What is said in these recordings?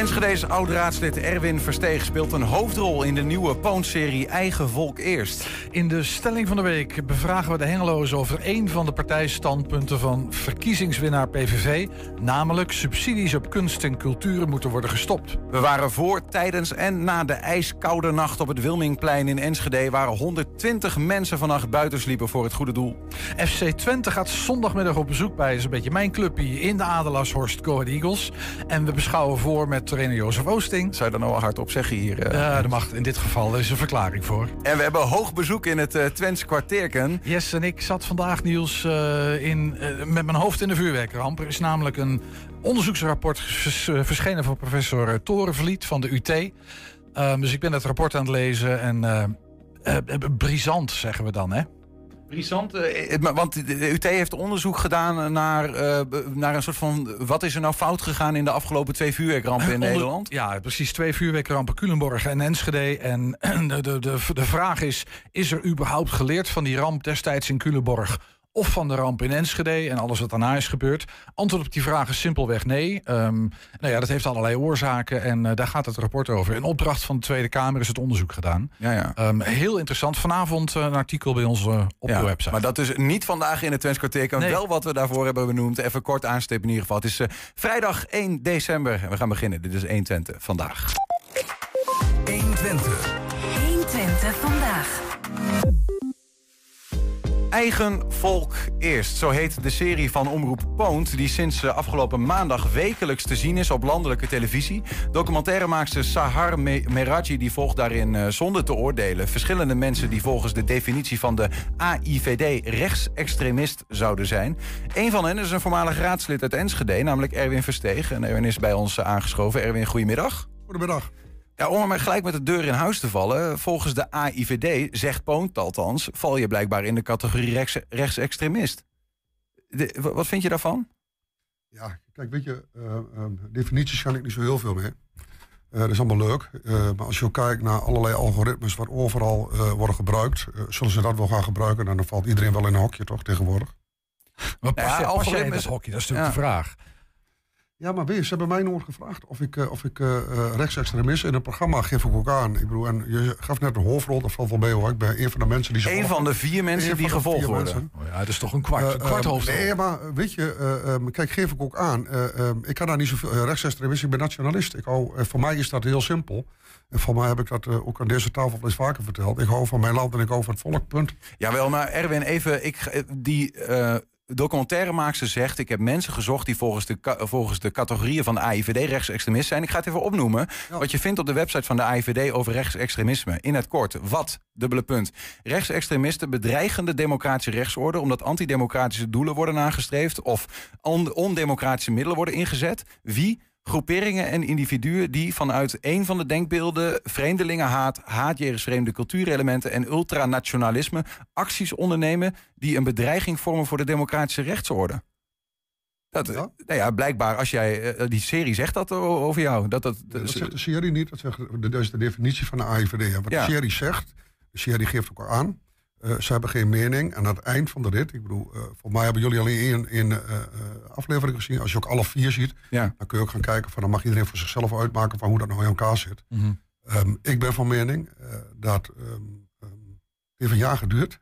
Enschede's oud-raadslid Erwin Versteeg speelt een hoofdrol in de nieuwe Poont-serie Eigen Volk Eerst. In de stelling van de week bevragen we de Hengeloos over één van de partijstandpunten van verkiezingswinnaar PVV. Namelijk subsidies op kunst en cultuur moeten worden gestopt. We waren voor, tijdens en na de ijskoude nacht op het Wilmingplein in Enschede... waar 120 mensen vannacht buiten sliepen voor het goede doel. FC Twente gaat zondagmiddag op bezoek bij, is een beetje mijn clubje, in de Adelaarshorst Go Eagles. En we beschouwen voor met trainer Jozef Oosting. Zou je dat nou wel hardop zeggen hier? Uh... Ja, dat mag in dit geval. Er is een verklaring voor. En we hebben hoog bezoek in het uh, Twents kwartierken. Yes, en ik zat vandaag, Niels, uh, in, met mijn hoofd in de vuurwerkramp. Er is namelijk een onderzoeksrapport verschenen van professor Torenvliet van de UT. Um, dus ik ben het rapport aan het lezen en brisant zeggen we dan, hè? Brisant, uh, want de UT heeft onderzoek gedaan naar, uh, naar een soort van... wat is er nou fout gegaan in de afgelopen twee vuurwerkrampen in Nederland? Ja, precies. Twee vuurwerkrampen, Culemborg en Enschede. En de, de, de, de vraag is, is er überhaupt geleerd van die ramp destijds in Culemborg of van de ramp in Enschede en alles wat daarna is gebeurd? Antwoord op die vraag is simpelweg nee. Um, nou ja, dat heeft allerlei oorzaken en uh, daar gaat het rapport over. In opdracht van de Tweede Kamer is het onderzoek gedaan. Ja, ja. Um, heel interessant. Vanavond uh, een artikel bij ons uh, op ja, de website. Maar dat is niet vandaag in het Twents kwartier. Nee. Wel wat we daarvoor hebben benoemd. Even kort aanstippen in ieder geval. Het is vrijdag 1 december. We gaan beginnen. Dit is 1 Twente vandaag. 1 Twente. Eigen volk eerst. Zo heet de serie van Omroep Poont... die sinds afgelopen maandag wekelijks te zien is op landelijke televisie. Documentairemaakster Sahar Meraji die volgt daarin uh, zonder te oordelen... verschillende mensen die volgens de definitie van de AIVD rechtsextremist zouden zijn. Een van hen is een voormalig raadslid uit Enschede, namelijk Erwin Versteeg. En Erwin is bij ons aangeschoven. Erwin, goedemiddag. Goedemiddag. Ja, om er maar gelijk met de deur in huis te vallen. Volgens de AIVD, zegt Poont althans, val je blijkbaar in de categorie rechts, rechtsextremist. De, wat vind je daarvan? Ja, kijk, weet je, uh, uh, definities kan ik niet zo heel veel mee. Uh, dat is allemaal leuk. maar als je ook kijkt naar allerlei algoritmes wat overal worden gebruikt, zullen ze dat wel gaan gebruiken? Nou, dan valt iedereen wel in een hokje, toch, tegenwoordig? Maar pas, ja, algoritmes... hokje? Dat is natuurlijk ja. de vraag. Ja, maar weer, ze hebben mij nooit gevraagd of ik, uh, of ik uh, rechtsextremist in het programma geef ik ook aan. Ik bedoel, en je gaf net een hoofdrol, dat valt wel mee hoor. Ik ben een van de mensen die... Een van de vier mensen die gevolgd worden. Oh ja, dat is toch een kwart, uh, kwart hoofdrol. Nee, maar weet je, um, kijk, geef ik ook aan. Um, ik kan daar niet zoveel rechtsextremist, ik ben nationalist. Ik hou, voor mij is dat heel simpel. En voor mij heb ik dat ook aan deze tafel eens vaker verteld. Ik hou van mijn land en ik hou van het volk, punt. Jawel, maar Erwin, even, ik, die documentairemaakster zegt... ik heb mensen gezocht die volgens de, volgens de categorieën van de AIVD rechtsextremist zijn. Ik ga het even opnoemen. Ja. Wat je vindt op de website van de AIVD over rechtsextremisme. In het kort, wat? Dubbele punt. Rechtsextremisten bedreigen de democratische rechtsorde... omdat antidemocratische doelen worden nagestreefd... of on ondemocratische middelen worden ingezet. Wie? Groeperingen en individuen die vanuit een van de denkbeelden vreemdelingenhaat, haat jegens vreemde cultuurelementen en ultranationalisme acties ondernemen die een bedreiging vormen voor de democratische rechtsorde. Dat, ja? Nou ja, blijkbaar, als jij. Uh, die serie zegt dat over jou. Dat, dat, dat, zegt de serie niet. Dat, zegt, dat is de definitie van de AIVD. Wat ja. de serie zegt, de serie geeft ook aan. Uh, ze hebben geen mening. En aan het eind van de rit, ik bedoel, uh, voor mij hebben jullie alleen één, één uh, aflevering gezien. Als je ook alle vier ziet, ja. dan kun je ook gaan kijken van dan mag iedereen voor zichzelf uitmaken van hoe dat nou in elkaar zit. Mm -hmm. um, ik ben van mening dat um, um, het heeft een jaar geduurd,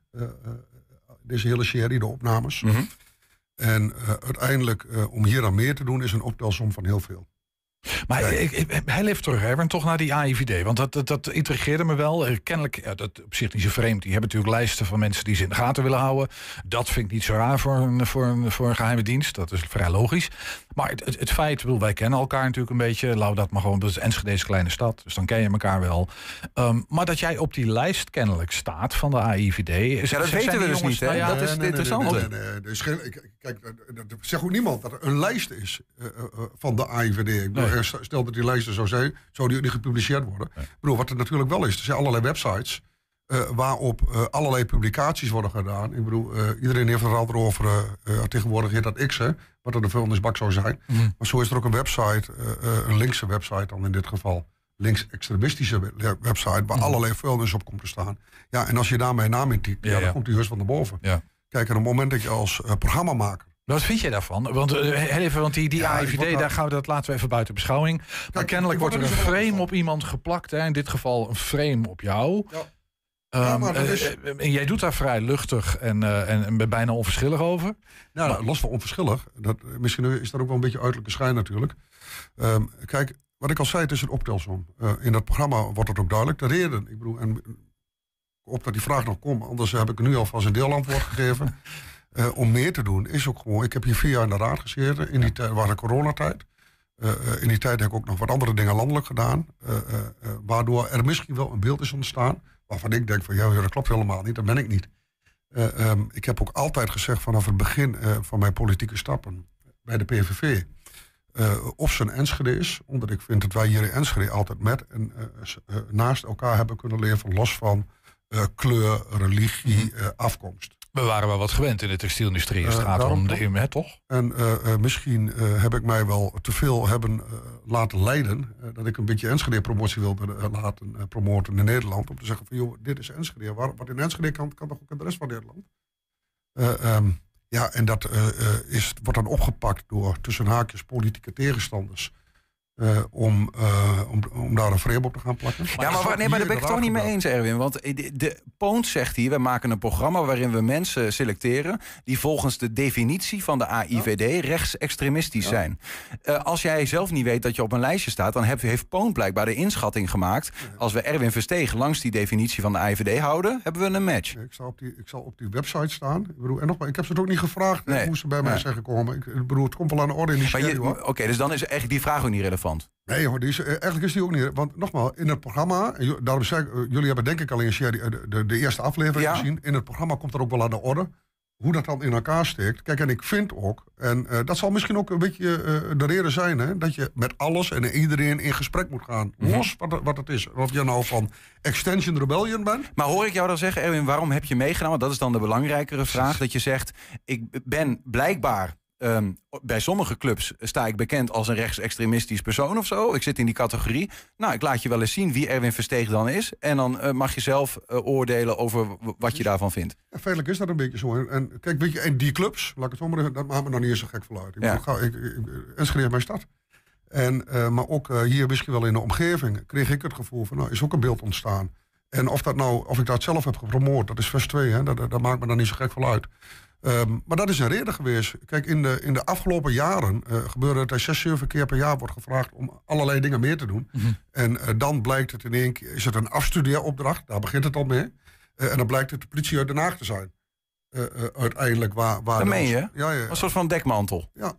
deze hele serie, de opnames. Mm -hmm. En uiteindelijk, om hier aan meer te doen, is een optelsom van heel veel. Maar ik, ik, hij leeft terug, hè, toch naar die AIVD. Want dat, dat, dat intrigeerde me wel. Kennelijk, ja, dat op zich niet zo vreemd. Die hebben natuurlijk lijsten van mensen die ze in de gaten willen houden. Dat vind ik niet zo raar voor een, voor een, voor een geheime dienst. Dat is vrij logisch. Maar het, het, het feit, bedoel, wij kennen elkaar natuurlijk een beetje. Laat dat maar gewoon, dat is Enschede's kleine stad. Dus dan ken je elkaar wel. Um, maar dat jij op die lijst kennelijk staat van de AIVD. Is, ja, dat weten we dus niet, hè? Nou ja, dat is het nee, interessante. Nee, nee, nee, kijk, dat zegt ook niemand dat er een lijst is uh, uh, van de AIVD. Ik nee. Stel dat die lijsten zo zijn, zou die gepubliceerd worden. Ik bedoel, wat er natuurlijk wel is, er zijn allerlei websites... Uh, waarop uh, allerlei publicaties worden gedaan. Ik bedoel, uh, iedereen heeft het altijd over, tegenwoordig heet dat X, hè, wat er de vuilnisbak zou zijn. Mm. Maar zo is er ook een website, een linkse website dan in dit geval, links-extremistische website, waar mm. allerlei vuilnis op komt te staan. Ja, en als je daar mijn naam in typt, ja, ja, dan komt die heus van de boven. Ja. Kijk, en op het moment dat je als programmamaker Wat vind jij daarvan? Want, uh, even, want die, die ja, AIVD, daar gaan we dat laten we even buiten beschouwing. Maar kennelijk wordt er een frame op iemand geplakt. Hè? In dit geval een frame op jou. Ja. Um, is... en jij doet daar vrij luchtig en, uh, en, en bijna onverschillig over. Nou, maar... los van onverschillig. Dat, misschien is dat ook wel een beetje uiterlijke schijn natuurlijk. Um, kijk, wat ik al zei, het is een optelsom. Uh, in dat programma wordt het ook duidelijk. De reden, ik bedoel, en op dat die vraag nog komt, anders heb ik nu alvast een deelantwoord gegeven. Uh, om meer te doen, is ook gewoon. Ik heb hier vier jaar in de raad gezeten. In die tijd was de coronatijd. Uh, in die tijd heb ik ook nog wat andere dingen landelijk gedaan. waardoor er misschien wel een beeld is ontstaan. Waarvan ik denk van ja, dat klopt helemaal niet. Dat ben ik niet. Um, ik heb ook altijd gezegd vanaf het begin van mijn politieke stappen bij de PVV. of ze een Enschede is, omdat ik vind dat wij hier in Enschede altijd met en naast elkaar hebben kunnen leven, los van kleur, religie, mhm. afkomst. We waren wel wat gewend in de textielindustrie. Het gaat om de IME, toch? En uh, misschien uh, heb ik mij wel te veel hebben laten leiden. dat ik een beetje Enschede-promotie wilde laten promoten in Nederland. Om te zeggen van, joh, dit is Enschede. Waar, wat in Enschede kan, kan toch ook in de rest van Nederland? Um, ja, en dat is, wordt dan opgepakt door tussen haakjes politieke tegenstanders. Uh, om, uh, om, om daar een frame op te gaan plakken. Ja, maar, nee, maar daar ben ik het toch niet mee eens, Erwin. Want de, de Poont zegt hier, we maken een programma waarin we mensen selecteren... die volgens de definitie van de AIVD rechtsextremistisch ja. zijn. Uh, als jij zelf niet weet dat je op een lijstje staat... dan heb, heeft Poont blijkbaar de inschatting gemaakt... als we Erwin Verstegen langs die definitie van de AIVD houden... hebben we een match. ik, zal op die, ik zal op die website staan. Ik, bedoel, en nogmaals, ik heb ze het ook niet gevraagd nee. hoe ze bij mij zijn gekomen. Ik, bedoel, het komt wel aan de orde in die Oké, okay, dus dan is eigenlijk die vraag ook niet relevant. Nee hoor, die is, eh, eigenlijk is die ook niet. Want nogmaals, in het programma, daarom zeg ik, eh, jullie hebben denk ik al in de, de, de eerste aflevering gezien. In het programma komt er ook wel aan de orde hoe dat dan in elkaar steekt. Kijk, en ik vind ook, en uh, dat zal misschien ook een beetje uh, de reden zijn, hè, dat je met alles en iedereen in gesprek moet gaan. Mm -hmm. Los wat, wat het is. Of je nou van Extension Rebellion bent. Maar hoor ik jou dan zeggen, Erwin, waarom heb je? Want dat is dan de belangrijkere vraag. Dat je zegt, ik ben blijkbaar Um, bij sommige clubs sta ik bekend als een rechtsextremistisch persoon of zo. Ik zit in die categorie. Nou, ik laat je wel eens zien wie Erwin Versteeg dan is. En dan uh, mag je zelf uh, oordelen over wat je daarvan vindt. Ja, feitelijk is dat een beetje zo. En kijk, weet je, en die clubs, laat ik het zo maar dat maakt me nog niet eens zo gek van uit. Ik, ja. ik, ik, Enschede mijn stad. En, uh, maar ook hier misschien wel in de omgeving kreeg ik het gevoel van, nou, is ook een beeld ontstaan. En of, dat nou, of ik dat zelf heb gepromoord, dat is vers 2, hè, dat, dat maakt me dan niet zo gek van uit. Um, maar dat is een reden geweest. Kijk, in de, in de afgelopen jaren uh, gebeurde het er zes, zeven keer per jaar wordt gevraagd om allerlei dingen meer te doen. Mm -hmm. En uh, dan blijkt het in één keer, is het een afstudeeropdracht, daar begint het al mee. Uh, en dan blijkt het de politie uit Den Haag te zijn. uiteindelijk waar... waar dat meen je? Ja, ja, ja. Een soort van dekmantel. Ja,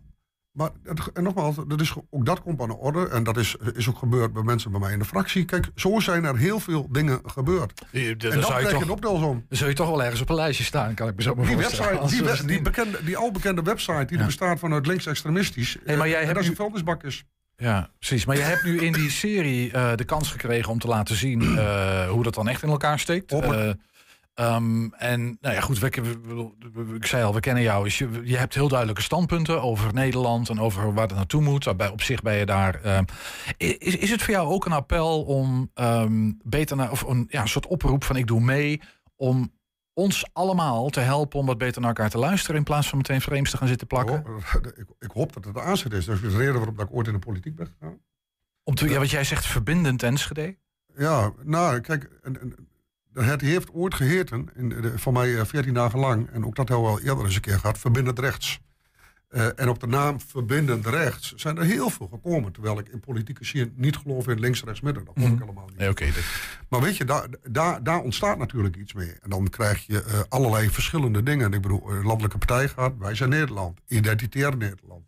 maar en nogmaals, dat is, ook dat komt aan de orde. En dat is, is ook gebeurd bij mensen bij mij in de fractie. Kijk, zo zijn er heel veel dingen gebeurd. Die, de, en dan krijg je een optelsom. Dan zul je toch wel ergens op een lijstje staan, kan ik me zo maar die website, die, die, bekende, die al bekende website, die ja. bestaat vanuit linksextremistisch. Hey, maar jij en dat is een vuilnisbak is. Ja, precies. Maar je hebt nu in die serie uh, de kans gekregen om te laten zien uh, hoe dat dan echt in elkaar steekt. Uh, Um, en nou ja, goed, we, we, ik zei al, we kennen jou. Dus je, je hebt heel duidelijke standpunten over Nederland en over waar het naartoe moet. Bij, op zich ben je daar. Um, is, is het voor jou ook een appel om um, beter naar, of een ja, een soort oproep van ik doe mee om ons allemaal te helpen om wat beter naar elkaar te luisteren in plaats van meteen frames te gaan zitten plakken? Oh, ik, ik, hoop dat het de aanzet is. Dat is de reden waarom ik ooit in de politiek ben gegaan. Om te, ja, wat jij zegt, verbindend Enschede? Ja, nou, kijk, het heeft ooit geheten, in voor mij 14 eh, dagen lang, en ook dat hebben we al eerder eens een keer gehad, verbindend rechts. Uh, en op de naam verbindend rechts zijn er heel veel gekomen. Terwijl ik in politieke zin niet geloof in links, rechts, midden. Dat geloof ik mhm. helemaal niet. Nee, okay, Maar weet je, daar, daar, daar ontstaat natuurlijk iets mee. En dan krijg je uh, allerlei verschillende dingen. Ik bedoel, landelijke partij gaat, wij zijn Nederland. Identitair Nederland.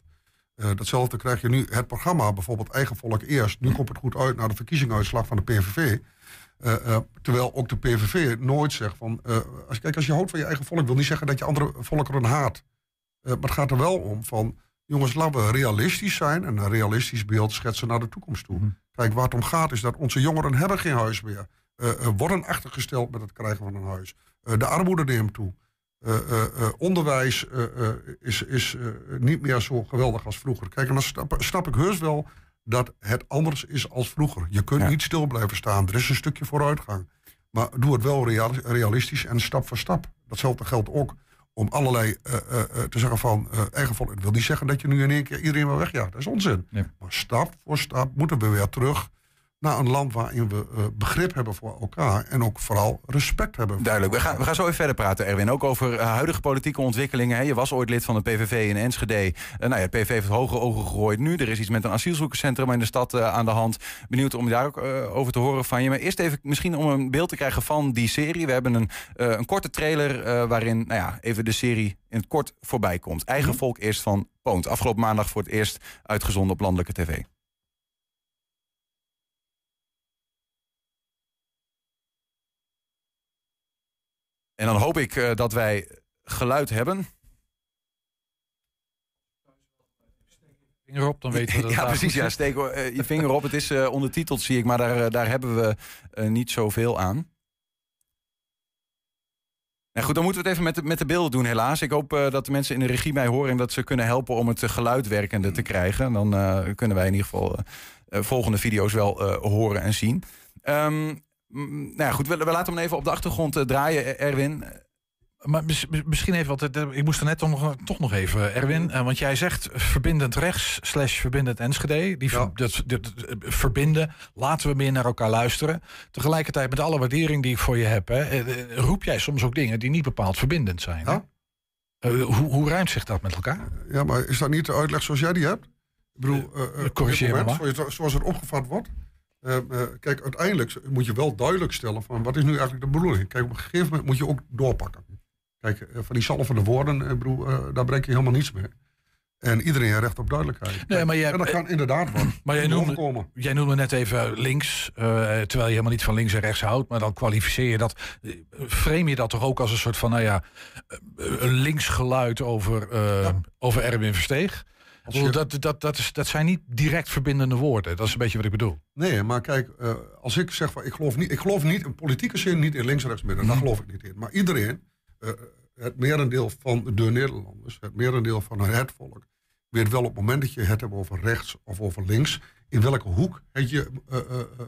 Datzelfde krijg je nu, het programma, bijvoorbeeld Eigen Volk Eerst. Nu komt het goed uit naar de verkiezingsuitslag van de PVV. Uh, uh, terwijl ook de PVV nooit zegt van... Uh, als, kijk, als je houdt van je eigen volk... wil niet zeggen dat je andere volkeren haat. maar het gaat er wel om van... jongens, laten we realistisch zijn... en een realistisch beeld schetsen naar de toekomst toe. Mm. Kijk, waar het om gaat is dat onze jongeren hebben geen huis meer. worden achtergesteld met het krijgen van een huis. de armoede neemt toe. onderwijs is, is niet meer zo geweldig als vroeger. Kijk, en dan snap, snap ik heus wel dat het anders is als vroeger. Je kunt niet stil blijven staan. Er is een stukje vooruitgang. Maar doe het wel realistisch en stap voor stap. Datzelfde geldt ook om allerlei te zeggen van eigen volk. Dat wil niet zeggen dat je nu in één keer iedereen wel weg. Ja, dat is onzin. Maar stap voor stap moeten we weer terug naar een land waarin we uh, begrip hebben voor elkaar en ook vooral respect hebben. Duidelijk. We gaan, we gaan zo even verder praten, Erwin. Ook over uh, huidige politieke ontwikkelingen. Hè. Je was ooit lid van de PVV in Enschede. Uh, nou ja, de PVV heeft hoge ogen gegooid nu. Er is iets met een asielzoekerscentrum in de stad aan de hand. Benieuwd om daar ook over te horen van je. Maar eerst even misschien om een beeld te krijgen van die serie. We hebben een, een korte trailer waarin nou ja, even de serie in het kort voorbij komt. Eigen mhm. volk eerst van Poont. Afgelopen maandag voor het eerst uitgezonden op landelijke tv. En dan hoop ik uh, dat wij geluid hebben. Vinger op, dan weten we dat Ja, precies. Ja, steek uh, je vinger op. Het is uh, ondertiteld, zie ik, maar daar, daar hebben we niet zoveel aan. Nou goed, dan moeten we het even met de, met de beelden doen, helaas. Ik hoop dat de mensen in de regie mij horen en dat ze kunnen helpen om het geluid werkende te krijgen. Dan kunnen wij in ieder geval volgende video's wel horen en zien. Um, nou ja, goed, we, we laten hem even op de achtergrond uh, draaien, Erwin. Maar misschien even wat. Eh, ik moest er net toch nog, toch nog even, Erwin. Uh, want jij zegt verbindend rechts slash verbindend Enschede. Die ja. dat, dat, verbinden. Laten we meer naar elkaar luisteren. Tegelijkertijd met alle waardering die ik voor je heb. Hè, roep jij soms ook dingen die niet bepaald verbindend zijn. Ja? hoe, hoe ruimt zich dat met elkaar? Ja, maar is dat niet de uitleg zoals jij die hebt? Ik bedoel, corrigeer me maar. Zoals het opgevat wordt. Uh, kijk, uiteindelijk moet je wel duidelijk stellen van wat is nu eigenlijk de bedoeling. Kijk, op een gegeven moment moet je ook doorpakken. Kijk, uh, van die zalvende woorden, broer, daar breng je helemaal niets mee. En iedereen heeft recht op duidelijkheid. Nee, maar jij, en dat kan inderdaad wat maar jij noemde, jij noemde net even links, terwijl je helemaal niet van links en rechts houdt. Maar dan kwalificeer je dat, frame je dat toch ook als een soort van, nou ja, een links geluid over, ja. over Erwin Versteeg. Dat, dat, dat, is, dat zijn niet direct verbindende woorden. Dat is een beetje wat ik bedoel. Nee, maar kijk, uh, als ik zeg van ik geloof niet, ik geloof niet in politieke zin, niet in links, rechts, midden, mm. daar geloof ik niet in. Maar iedereen, uh, het merendeel van de Nederlanders, het merendeel van het volk, weet wel op het moment dat je het hebt over rechts of over links, in welke hoek het je uh,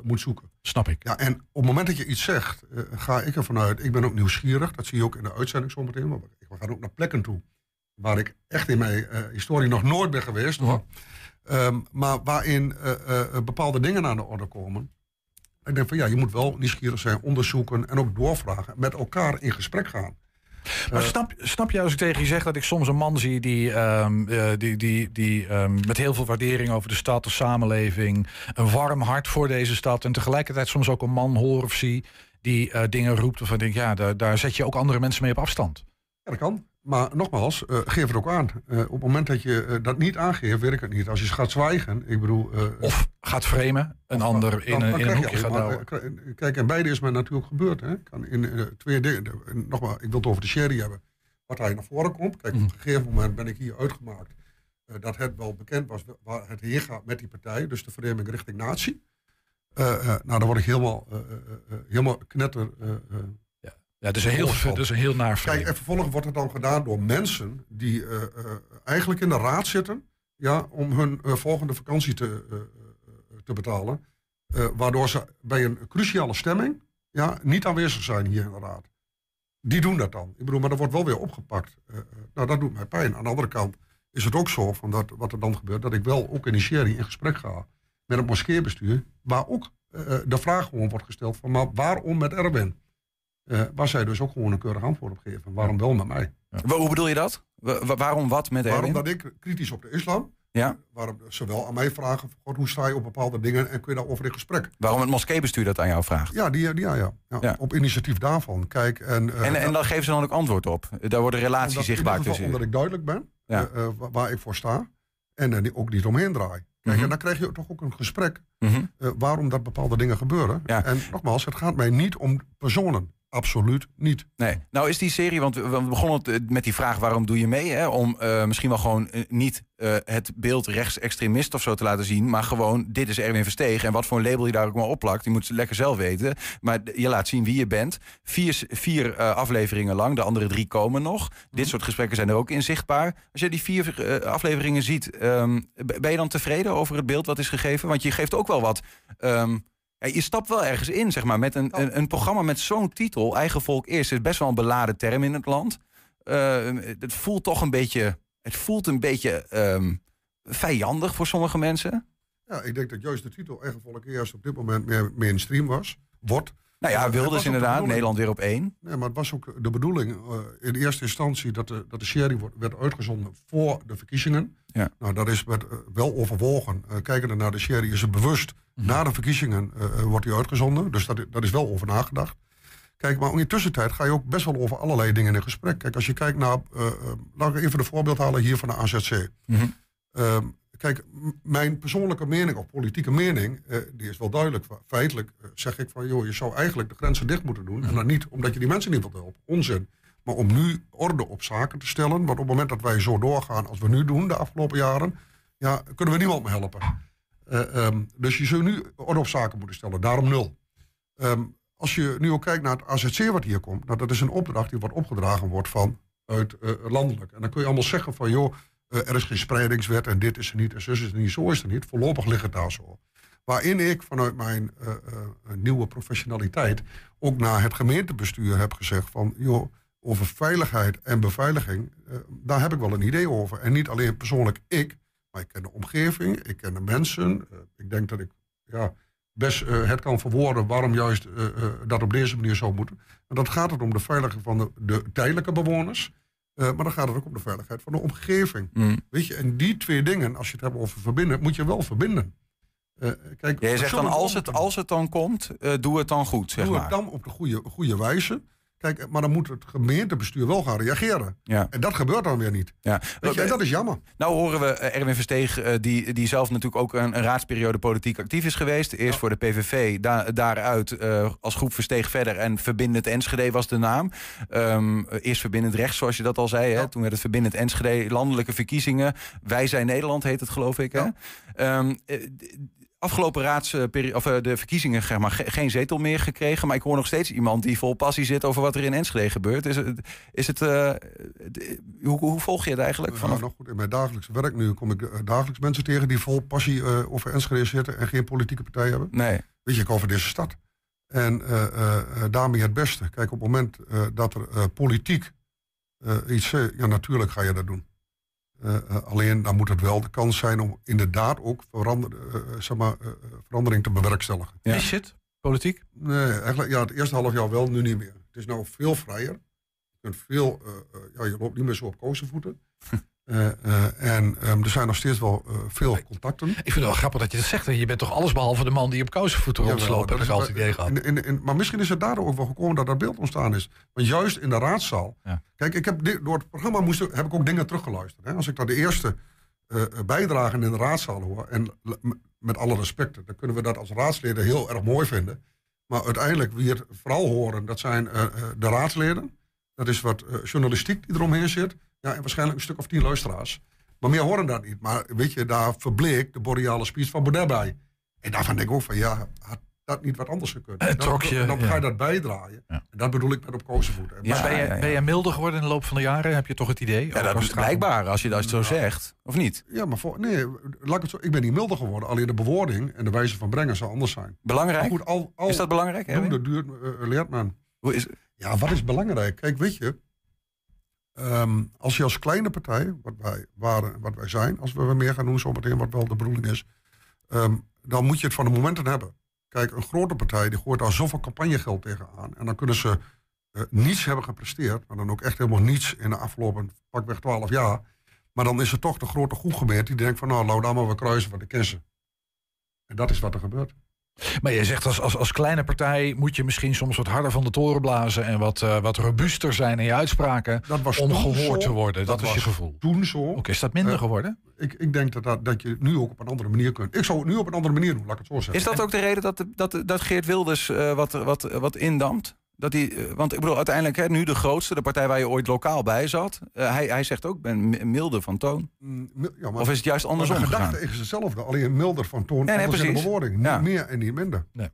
moet zoeken. Snap ik. Ja, en op het moment dat je iets zegt, ga ik ervan uit, ik ben ook nieuwsgierig, dat zie je ook in de uitzending zometeen, maar ik ga ook naar plekken toe waar ik echt in mijn uh, historie nog nooit ben geweest. Hoor. Um, maar waarin uh, uh, bepaalde dingen aan de orde komen. Ik denk van ja, je moet wel nieuwsgierig zijn, onderzoeken en ook doorvragen. Met elkaar in gesprek gaan. Maar snap, snap je als ik tegen je zeg dat ik soms een man zie die, um, die, die, die um, met heel veel waardering over de stad, de samenleving, een warm hart voor deze stad en tegelijkertijd soms ook een man hoor of zie die dingen roept of denk ja, daar, daar zet je ook andere mensen mee op afstand. Ja, dat kan. Maar nogmaals, uh, geef het ook aan. Uh, op het moment dat je uh, dat niet aangeeft, werkt het niet. Als je gaat zwijgen, ik bedoel... of gaat framen, een ander in, dan, in een hoekje gaat houden. Kijk, en beide is mij natuurlijk gebeurd. Hè. Kan in, twee dingen, nogmaals, ik wil het over de sherry hebben. Wat hij naar voren komt. Kijk, op een mhm. gegeven moment ben ik hier uitgemaakt. dat het wel bekend was waar het heen gaat met die partij. Dus de vereniging richting natie. nou, dan word ik helemaal, helemaal knetter ja, dus een heel, dus een heel naar Kijk, en vervolgens wordt het dan gedaan door mensen die uh, uh, eigenlijk in de raad zitten. Ja, om hun uh, volgende vakantie te, te betalen. waardoor ze bij een cruciale stemming ja, niet aanwezig zijn hier in de raad. Die doen dat dan. Ik bedoel, maar dat wordt wel weer opgepakt. nou, dat doet mij pijn. Aan de andere kant is het ook zo, van dat, wat er dan gebeurt, dat ik wel ook in in gesprek ga met het moskeebestuur. Waar ook de vraag gewoon wordt gesteld van, maar waarom met Erwin? Uh, waar zij dus ook gewoon een keurig antwoord op geven. Waarom wel met mij? Ja. Hoe bedoel je dat? waarom wat met Waarom dat ik kritisch op de islam. Ja. Waarom ze wel aan mij vragen, God, hoe sta je op bepaalde dingen en kun je daarover in gesprek? Waarom het moskeebestuur dat aan jou vraagt? Ja, die, ja, ja, ja. ja. op initiatief daarvan. Kijk, en, uh, en, en dan geven ze dan ook antwoord op? Daar worden relaties zichtbaar tussen? Omdat ik duidelijk ben ja. uh, waar ik voor sta en ook niet omheen draai. Kijk, mhm. en dan krijg je toch ook een gesprek mm waarom dat bepaalde dingen gebeuren. En nogmaals, het gaat mij niet om personen. Absoluut niet. Nee. Nou is die serie, want we begonnen met die vraag waarom doe je mee? Hè? Om uh, misschien wel gewoon uh, niet uh, het beeld rechtsextremist of zo te laten zien. Maar gewoon, dit is Erwin Versteeg. En wat voor een label je daar ook maar opplakt, die moet lekker zelf weten. Maar je laat zien wie je bent. Vier, vier afleveringen lang, de andere drie komen nog. Dit mhm. soort gesprekken zijn er ook in zichtbaar. Als je die vier afleveringen ziet, um, ben je dan tevreden over het beeld wat is gegeven? Want je geeft ook wel wat... Um, je stapt wel ergens in, zeg maar, met een, een, een, programma met zo'n titel. Eigen volk eerst is best wel een beladen term in het land. het voelt toch een beetje, het voelt een beetje um, vijandig voor sommige mensen. Ja, ik denk dat juist de titel Eigen eerst op dit moment meer mainstream was, wordt. Nou ja, Wilders inderdaad, Nederland weer op één. Nee, maar het was ook de bedoeling uh, in eerste instantie dat de, dat de serie wordt, werd uitgezonden voor de verkiezingen. Ja. Nou, dat is met, uh, wel overwogen. Uh, kijken naar de serie is het bewust. Na de verkiezingen wordt die uitgezonden. Dus dat, dat is wel over nagedacht. Kijk, maar in de tussentijd ga je ook best wel over allerlei dingen in gesprek. Kijk, als je kijkt naar, laat ik even de voorbeeld halen hier van de AZC. Mm -hmm. Kijk, mijn persoonlijke mening of politieke mening, eh, die is wel duidelijk. Feitelijk eh, zeg ik van, joh, je zou eigenlijk de grenzen dicht moeten doen. En dan niet omdat je die mensen niet wilt helpen. Onzin. Maar om nu orde op zaken te stellen. Want op het moment dat wij zo doorgaan als we nu doen de afgelopen jaren, ja, kunnen we niemand meer helpen. Uh, um, dus je zou nu orde op zaken moeten stellen. Daarom nul. Um, als je nu ook kijkt naar het AZC wat hier komt, nou, dat is een opdracht die wordt opgedragen wordt van uit uh, landelijk. En dan kun je allemaal zeggen van, joh uh, er is geen spreidingswet en dit is er niet en zo is het niet, zo is het niet. Voorlopig ligt het daar zo. Waarin ik vanuit mijn nieuwe professionaliteit ook naar het gemeentebestuur heb gezegd van joh, over veiligheid en beveiliging, daar heb ik wel een idee over. En niet alleen persoonlijk ik, maar ik ken de omgeving, ik ken de mensen. ik denk dat ik ja, best het kan verwoorden waarom juist dat op deze manier zou moeten. En dat gaat het om de veiligheid van de, de tijdelijke bewoners. Maar dan gaat het ook om de veiligheid van de omgeving. Mm. Weet je, en die twee dingen, als je het hebt over verbinden, moet je wel verbinden. Kijk, Jij zegt dan, als het, als het dan komt, doe het dan goed, zeg doe maar. het dan op de goede, goede wijze. Kijk, maar dan moet het gemeentebestuur wel gaan reageren. Ja. En dat gebeurt dan weer niet. Ja. Weet je, en dat is jammer. Nou horen we Erwin Versteeg, die, die zelf natuurlijk ook een, een raadsperiode politiek actief is geweest. Eerst voor de PVV, da daaruit uh, als groep Versteeg verder. En Verbindend Enschede was de naam. Um, eerst Verbindend Rechts, zoals je dat al zei. Hè? Toen werd het Verbindend Enschede, landelijke verkiezingen. Wij zijn Nederland heet het geloof ik. Hè? Um, afgelopen raadsperiode, of eh, de verkiezingen zeg maar, geen zetel meer gekregen. Maar ik hoor nog steeds iemand die vol passie zit over wat er in Enschede gebeurt. Is het, is het, uh, hoe, hoe, volg je het eigenlijk? Vanaf... nog goed, in mijn dagelijkse werk nu kom ik eh, dagelijks mensen tegen die vol passie uh, over Enschede zitten en geen politieke partij hebben. Nee. Weet je, ik over deze stad. En daarmee het beste. Kijk, op het moment dat er politiek iets, ja natuurlijk ga je dat doen. Uh, alleen dan moet het wel de kans zijn om inderdaad ook verander, uh, zeg maar, verandering te bewerkstelligen. Ja. Is het politiek? Nee, eigenlijk ja, het eerste half jaar wel, nu niet meer. Het is nou veel vrijer. Je, kunt veel, ja, je loopt niet meer zo op kozenvoeten. Uh, uh, en um, er zijn nog steeds wel uh, veel contacten. Ik vind het wel grappig dat je dat zegt. Je bent toch alles behalve de man die op kousenvoeten rondsloopt. heb ik altijd idee gehad. maar misschien is het daardoor ook wel gekomen dat dat beeld ontstaan is. Want juist in de raadzaal. Ja. Kijk, ik heb door het programma moest, heb ik ook dingen teruggeluisterd. Hè. Als ik dan de eerste bijdragen in de raadzaal hoor. En met alle respect, dan kunnen we dat als raadsleden heel erg mooi vinden. Maar uiteindelijk, wie het vooral horen, dat zijn de raadsleden. Dat is wat journalistiek die eromheen zit. Ja, en waarschijnlijk een stuk of tien luisteraars. Maar meer horen dat niet. Maar weet je, daar verbleek de boreale speech van Baudet bij. En daarvan denk ik ook van, ja, had dat niet wat anders gekund? En dan, je, dan ga je dat bijdraaien. En dat bedoel ik met op kozenvoet. Ja, ben, je, ben je milder geworden in de loop van de jaren? Heb je toch het idee? Ja, dat is blijkbaar als je dat zo zegt. Of niet? Ja, maar voor, nee, laat ik, het zo, ik ben niet milder geworden. Alleen de bewoording en de wijze van brengen zou anders zijn. Belangrijk? Goed, al, al, is dat belangrijk? Doen, dat duurt, uh, leert men. Hoe is, ja, wat is belangrijk? Kijk, weet je, Um, als je als kleine partij, wat wij waren wat wij zijn, als we meer gaan doen zometeen, wat wel de bedoeling is, um, dan moet je het van de momenten hebben. Kijk, een grote partij die gooit daar zoveel campagnegeld tegenaan. En dan kunnen ze uh, niets hebben gepresteerd, maar dan ook echt helemaal niets in de afgelopen pakweg 12 jaar. Maar dan is er toch de grote groepgemeente die denkt van nou, laat daar we kruisen wat de kiezen. En dat is wat er gebeurt. Maar je zegt als, als, als kleine partij moet je misschien soms wat harder van de toren blazen en wat, uh, wat robuuster zijn in je uitspraken om gehoord te worden. Dat, dat is je gevoel. Toen zo. Oké, is dat minder uh, geworden? Ik, ik denk dat, dat, dat je nu ook op een andere manier kunt. Ik zou het nu op een andere manier doen, laat ik het zo zeggen. Is dat ook de reden dat, dat, dat Geert Wilders uh, wat, wat, wat indampt? Dat hij, eh, want ik bedoel, uiteindelijk, hè, nu de grootste, de partij waar je ooit lokaal bij zat. Uh, hij, hij zegt ook, ben milder van toon. Mm, ja, maar, of is het juist andersom? De gedachte is hetzelfde, alleen milder van toon. Nee, precies. de bewoording. Niet ja. meer en niet minder. Nee.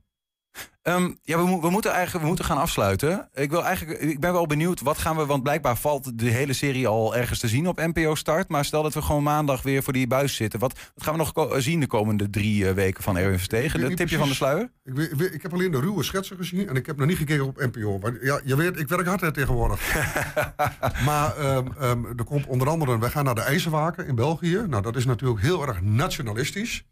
Um, ja, we, we, moeten eigenlijk we moeten gaan afsluiten. Ik, wil eigenlijk, ik ben wel benieuwd, wat gaan we... Want blijkbaar valt de hele serie al ergens te zien op NPO Start. Maar stel dat we gewoon maandag weer voor die buis zitten. Wat, wat gaan we nog zien de komende drie uh, weken van Erwin Verstegen? De tipje van de sluier? Ik, ik, ik, heb alleen de ruwe schetsen gezien. En ik heb nog niet gekeken op NPO. Maar ja, je weet, ik werk hard tegenwoordig. maar um, um, er komt onder andere... We gaan naar de IJzerwaken in België. Nou, dat is natuurlijk heel erg nationalistisch.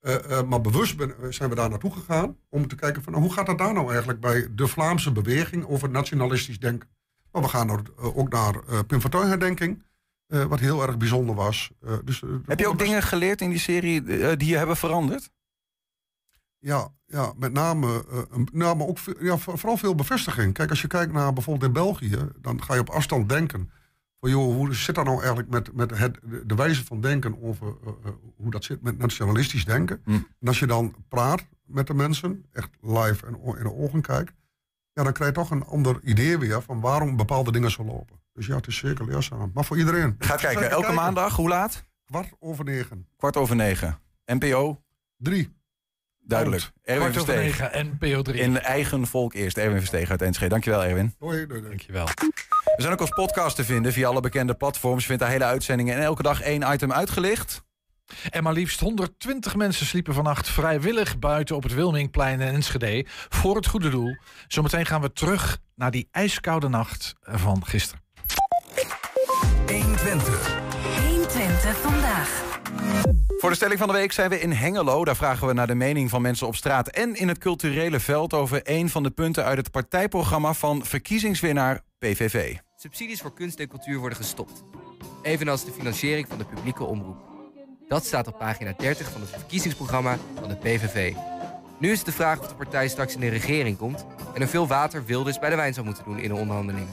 Uh, maar bewust ben, zijn we daar naartoe gegaan om te kijken van nou, hoe gaat dat daar nou eigenlijk bij de Vlaamse beweging over nationalistisch denken. Maar we gaan er, uh, ook naar uh, Pim Fortuyn herdenking, wat heel erg bijzonder was. dus, Heb je ook dingen geleerd in die serie die je hebben veranderd? Ja, ja met name, nou, maar ook ja, vooral veel bevestiging. Kijk, als je kijkt naar bijvoorbeeld in België, dan ga je op afstand denken van joh, hoe zit dat nou eigenlijk met, met het, de wijze van denken over uh, hoe dat zit met nationalistisch denken. Hm. En als je dan praat met de mensen, echt live en in de ogen kijkt, ja, dan krijg je toch een ander idee weer van waarom bepaalde dingen zo lopen. Dus ja, het is zeker leerzaam. Maar voor iedereen. Ga kijken, elke maandag, hoe laat? Kwart over negen. Kwart over negen. NPO? Drie. Duidelijk. Erwin Verstegen. NPO 3. In eigen volk eerst. Erwin Verstegen uit Enschede. Dankjewel, Erwin. Hoi, doei, doei. Dankjewel. We zijn ook als podcast te vinden via alle bekende platforms. Je vindt daar hele uitzendingen en elke dag één item uitgelicht. En maar liefst 120 mensen sliepen vannacht vrijwillig buiten op het Wilmingplein in Enschede voor het goede doel. Zometeen gaan we terug naar die ijskoude nacht van gisteren. 120. 120 vandaag. Voor de stelling van de week zijn we in Hengelo. Daar vragen we naar de mening van mensen op straat en in het culturele veld over een van de punten uit het partijprogramma van verkiezingswinnaar PVV. Subsidies voor kunst en cultuur worden gestopt. Evenals de financiering van de publieke omroep. Dat staat op pagina 30 van het verkiezingsprogramma van de PVV. Nu is het de vraag of de partij straks in de regering komt en er veel water Wilders bij de wijn zou moeten doen in de onderhandelingen.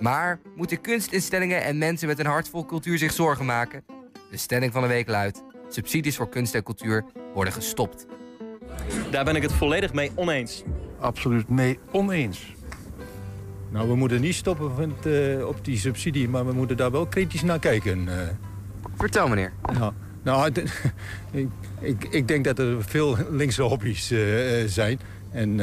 Maar moeten kunstinstellingen en mensen met een hart vol cultuur zich zorgen maken? De stelling van de week luidt: subsidies voor kunst en cultuur worden gestopt. Daar ben ik het volledig mee oneens. Absoluut mee oneens. Nou, we moeten niet stoppen met, uh, op die subsidie, maar we moeten daar wel kritisch naar kijken. Uh. Vertel, meneer. Ja, nou, ik, ik, ik, denk dat er veel linkse hobby's uh, zijn. En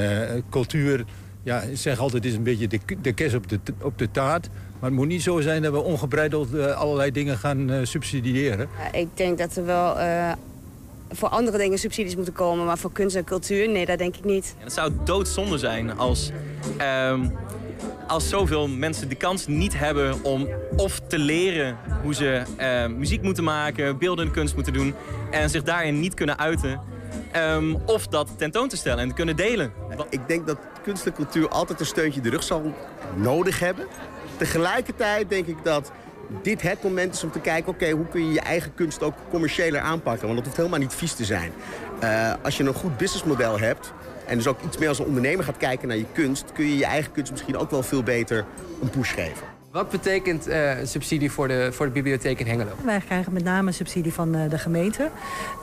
cultuur, ja, ik zeg altijd, is een beetje de, de kerst op de, op de taart. Maar het moet niet zo zijn dat we ongebreideld uh, allerlei dingen gaan uh, subsidiëren. Ja, ik denk dat er wel uh, voor andere dingen subsidies moeten komen. Maar voor kunst en cultuur, nee, dat denk ik niet. Ja, het zou doodzonde zijn als, um, als zoveel mensen de kans niet hebben om of te leren hoe ze muziek moeten maken, beeldende kunst moeten doen. En zich daarin niet kunnen uiten. Um, of dat tentoon te stellen en te kunnen delen. Ik denk dat kunst en cultuur altijd een steuntje de rug zal nodig hebben. Tegelijkertijd denk ik dat dit het moment is om te kijken... oké, hoe kun je je eigen kunst ook commerciëler aanpakken? Want dat hoeft helemaal niet vies te zijn. Uh, als je een goed businessmodel hebt... en dus ook iets meer als een ondernemer gaat kijken naar je kunst... kun je je eigen kunst misschien ook wel veel beter een push geven. Wat betekent uh, subsidie voor de, voor de bibliotheek in Hengelo? Wij krijgen met name subsidie van uh, de gemeente.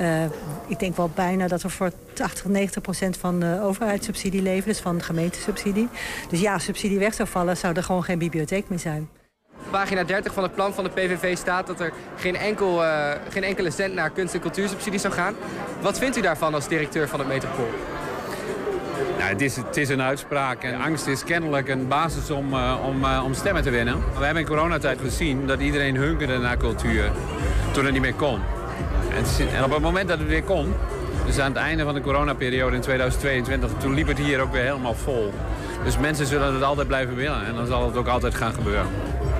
Uh, ik denk wel bijna dat we voor 80, 90 procent van de overheidssubsidie leven. Dus van gemeentesubsidie. Dus ja, subsidie weg zou vallen, zou er gewoon geen bibliotheek meer zijn. Pagina 30 van het plan van de PVV staat dat er geen, enkel, geen enkele cent naar kunst- en cultuursubsidie zou gaan. Wat vindt u daarvan als directeur van het Metropool? Nou, het, is, het is een uitspraak en angst is kennelijk een basis om, uh, om, uh, om stemmen te winnen. We hebben in coronatijd gezien dat iedereen hunkerde naar cultuur toen het niet meer kon. En, en op het moment dat het weer kon, dus aan het einde van de coronaperiode in 2022, toen liep het hier ook weer helemaal vol. Dus mensen zullen het altijd blijven willen en dan zal het ook altijd gaan gebeuren.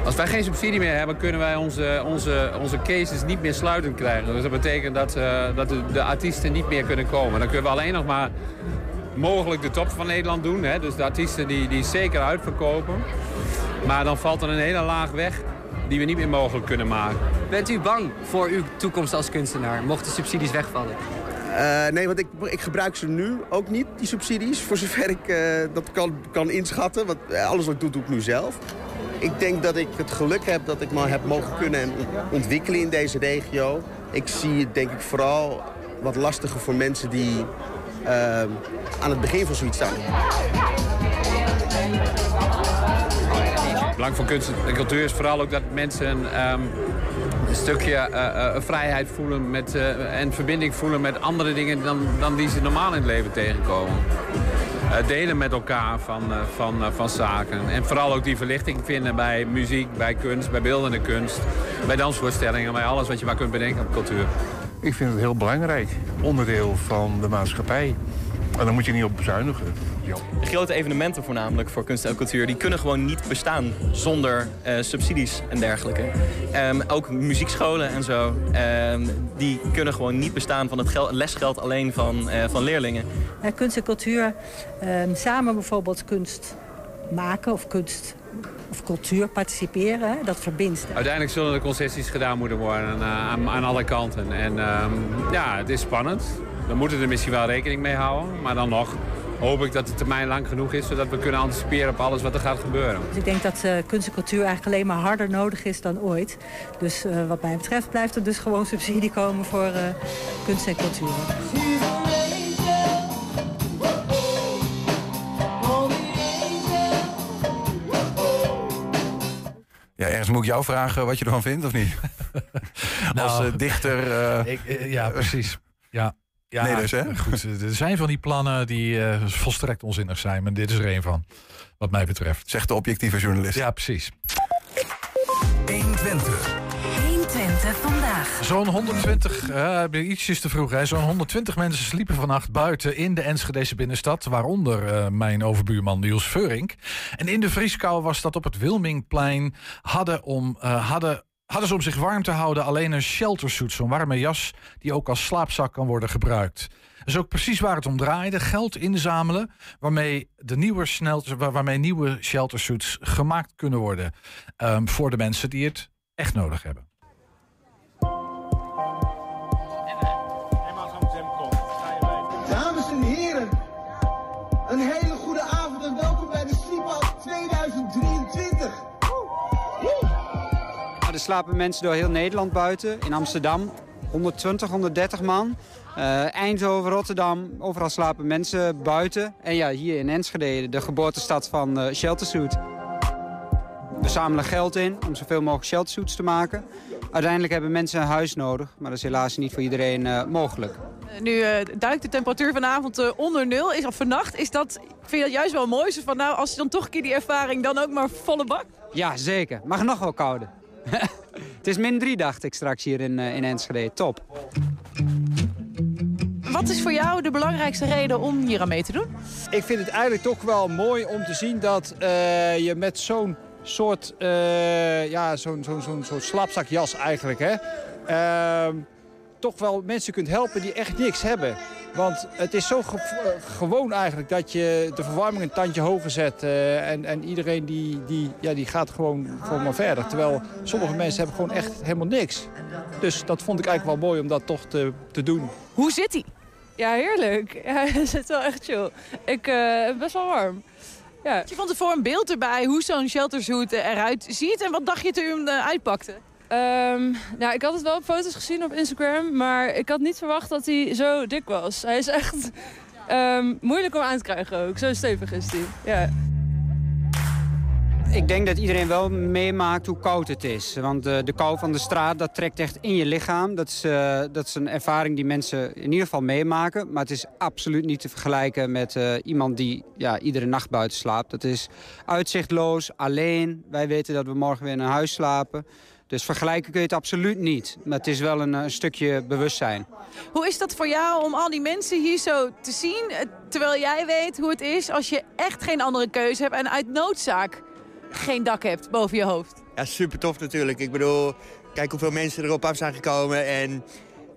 Als wij geen subsidie meer hebben, kunnen wij onze, onze, onze cases niet meer sluitend krijgen. Dus dat betekent dat, uh, dat de, de artiesten niet meer kunnen komen. Dan kunnen we alleen nog maar mogelijk de top van Nederland doen. Hè? Dus de artiesten die, die zeker uitverkopen. Maar dan valt er een hele laag weg die we niet meer mogelijk kunnen maken. Bent u bang voor uw toekomst als kunstenaar, mochten subsidies wegvallen? Uh, nee, want ik, ik, gebruik ze nu ook niet, die subsidies. Voor zover ik uh, dat kan, kan inschatten. Want eh, alles wat ik doe, doe ik nu zelf. Ik denk dat ik het geluk heb dat ik me heb mogen kunnen ontwikkelen in deze regio. Ik zie het denk ik vooral wat lastiger voor mensen die uh, aan het begin van zoiets staan. Belang van kunst en cultuur is vooral ook dat mensen een stukje uh, vrijheid voelen met, en verbinding voelen met andere dingen dan, dan die ze normaal in het leven tegenkomen. Eh, delen met elkaar van, eh, van, eh, van zaken. En vooral ook die verlichting vinden bij muziek, bij kunst, bij beeldende kunst, bij dansvoorstellingen, bij alles wat je maar kunt bedenken op cultuur. Ik vind het heel belangrijk. Onderdeel van de maatschappij. En daar moet je niet op bezuinigen. Ja. De grote evenementen voornamelijk voor kunst en cultuur... die kunnen gewoon niet bestaan zonder eh, subsidies en dergelijke. Ehm, ook muziekscholen en zo, ehm, die kunnen gewoon niet bestaan van het geld, lesgeld alleen van, eh, van leerlingen. Ja, kunst en cultuur, ehm, samen bijvoorbeeld kunst maken of kunst of cultuur participeren, dat verbindt. Uiteindelijk zullen er concessies gedaan moeten worden eh, aan, aan alle kanten. En ehm, ja, het is spannend. We moeten er misschien wel rekening mee houden. Maar dan nog hoop ik dat de termijn lang genoeg is... zodat we kunnen anticiperen op alles wat er gaat gebeuren. Dus ik denk dat eh, kunst en cultuur eigenlijk alleen maar harder nodig is dan ooit. Dus eh, wat mij betreft blijft er dus gewoon subsidie komen voor eh, kunst en cultuur. Ja, ergens moet ik jou vragen wat je ervan vindt, of niet? Als Nou, dichter... Ik, ja, precies. Ja. Ja, Nee dus, hè? Goed, er zijn van die plannen die eh, volstrekt onzinnig zijn. Maar dit is er een van, wat mij betreft. Zegt de objectieve journalist. Ja, precies. 120. 120 vandaag. Zo'n 120, eh ietsjes te vroeg, hè? zo'n 120 mensen sliepen vannacht buiten in de Enschedese binnenstad. Waaronder eh, mijn overbuurman Niels Veurink. En in de vrieskou was dat op het Wilmingplein. Hadden, om, eh, hadden, hadden ze om zich warm te houden alleen een sheltersuit. Zo'n warme jas die ook als slaapzak kan worden gebruikt. Dat is ook precies waar het om draaide. Geld inzamelen waarmee, de nieuwe, snel, waar- waarmee nieuwe sheltersuits gemaakt kunnen worden. ehm, voor de mensen die het echt nodig hebben. Slapen mensen door heel Nederland buiten. In Amsterdam 120, 130 man. Eh, Eindhoven, Rotterdam, overal slapen mensen buiten. En ja, hier in Enschede, de geboortestad van eh Sheltersuit. We zamelen geld in om zoveel mogelijk sheltersuits te maken. Uiteindelijk hebben mensen een huis nodig, maar dat is helaas niet voor iedereen eh, mogelijk. Nu duikt de temperatuur vanavond onder nul, is, of vannacht. Is dat, vind je dat juist wel mooi? Zo van, nou, als je dan toch een keer die ervaring, dan ook maar volle bak? Ja, zeker. Mag nog wel kouder. Het is min 3, dacht ik straks hier in, eh, in Enschede. Top. Wat is voor jou de belangrijkste reden om hier aan mee te doen? Ik vind het eigenlijk toch wel mooi om te zien dat eh, je met zo'n soort, eh, ja, zo'n zo'n zo'n soort slaapzakjas eigenlijk, hè, ehm, toch wel mensen kunt helpen die echt niks hebben. Want het is zo ge- gewoon eigenlijk dat je de verwarming een tandje hoger zet. eh, en, en iedereen die, die, ja, die gaat gewoon, gewoon maar verder. Terwijl sommige mensen hebben gewoon echt helemaal niks. Dus dat vond ik eigenlijk wel mooi om dat toch te, te doen. Hoe zit hij? Ja, heerlijk. Ja, het zit wel echt chill. Ik eh, best wel warm. Ja. Je vond ervoor een beeld erbij hoe zo'n sheltersuit eruit ziet. En wat dacht je toen je hem eh, uitpakte? Ehm, nou, ik had het wel op foto's gezien op Instagram, maar ik had niet verwacht dat hij zo dik was. Hij is echt ehm, moeilijk om aan te krijgen ook. Zo stevig is hij. Ik denk dat iedereen wel meemaakt hoe koud het is. Want eh, de kou van de straat, dat trekt echt in je lichaam. Dat is, eh, dat is een ervaring die mensen in ieder geval meemaken. Maar het is absoluut niet te vergelijken met eh, iemand die ja, iedere nacht buiten slaapt. Dat is uitzichtloos, alleen. Wij weten dat we morgen weer in een huis slapen. Dus vergelijken kun je het absoluut niet. Maar het is wel een, eh, een stukje bewustzijn. Hoe is dat voor jou om al die mensen hier zo te zien... eh, terwijl jij weet hoe het is als je echt geen andere keuze hebt... en uit noodzaak geen dak hebt boven je hoofd? Ja, super tof natuurlijk. Ik bedoel, kijk hoeveel mensen erop af zijn gekomen. En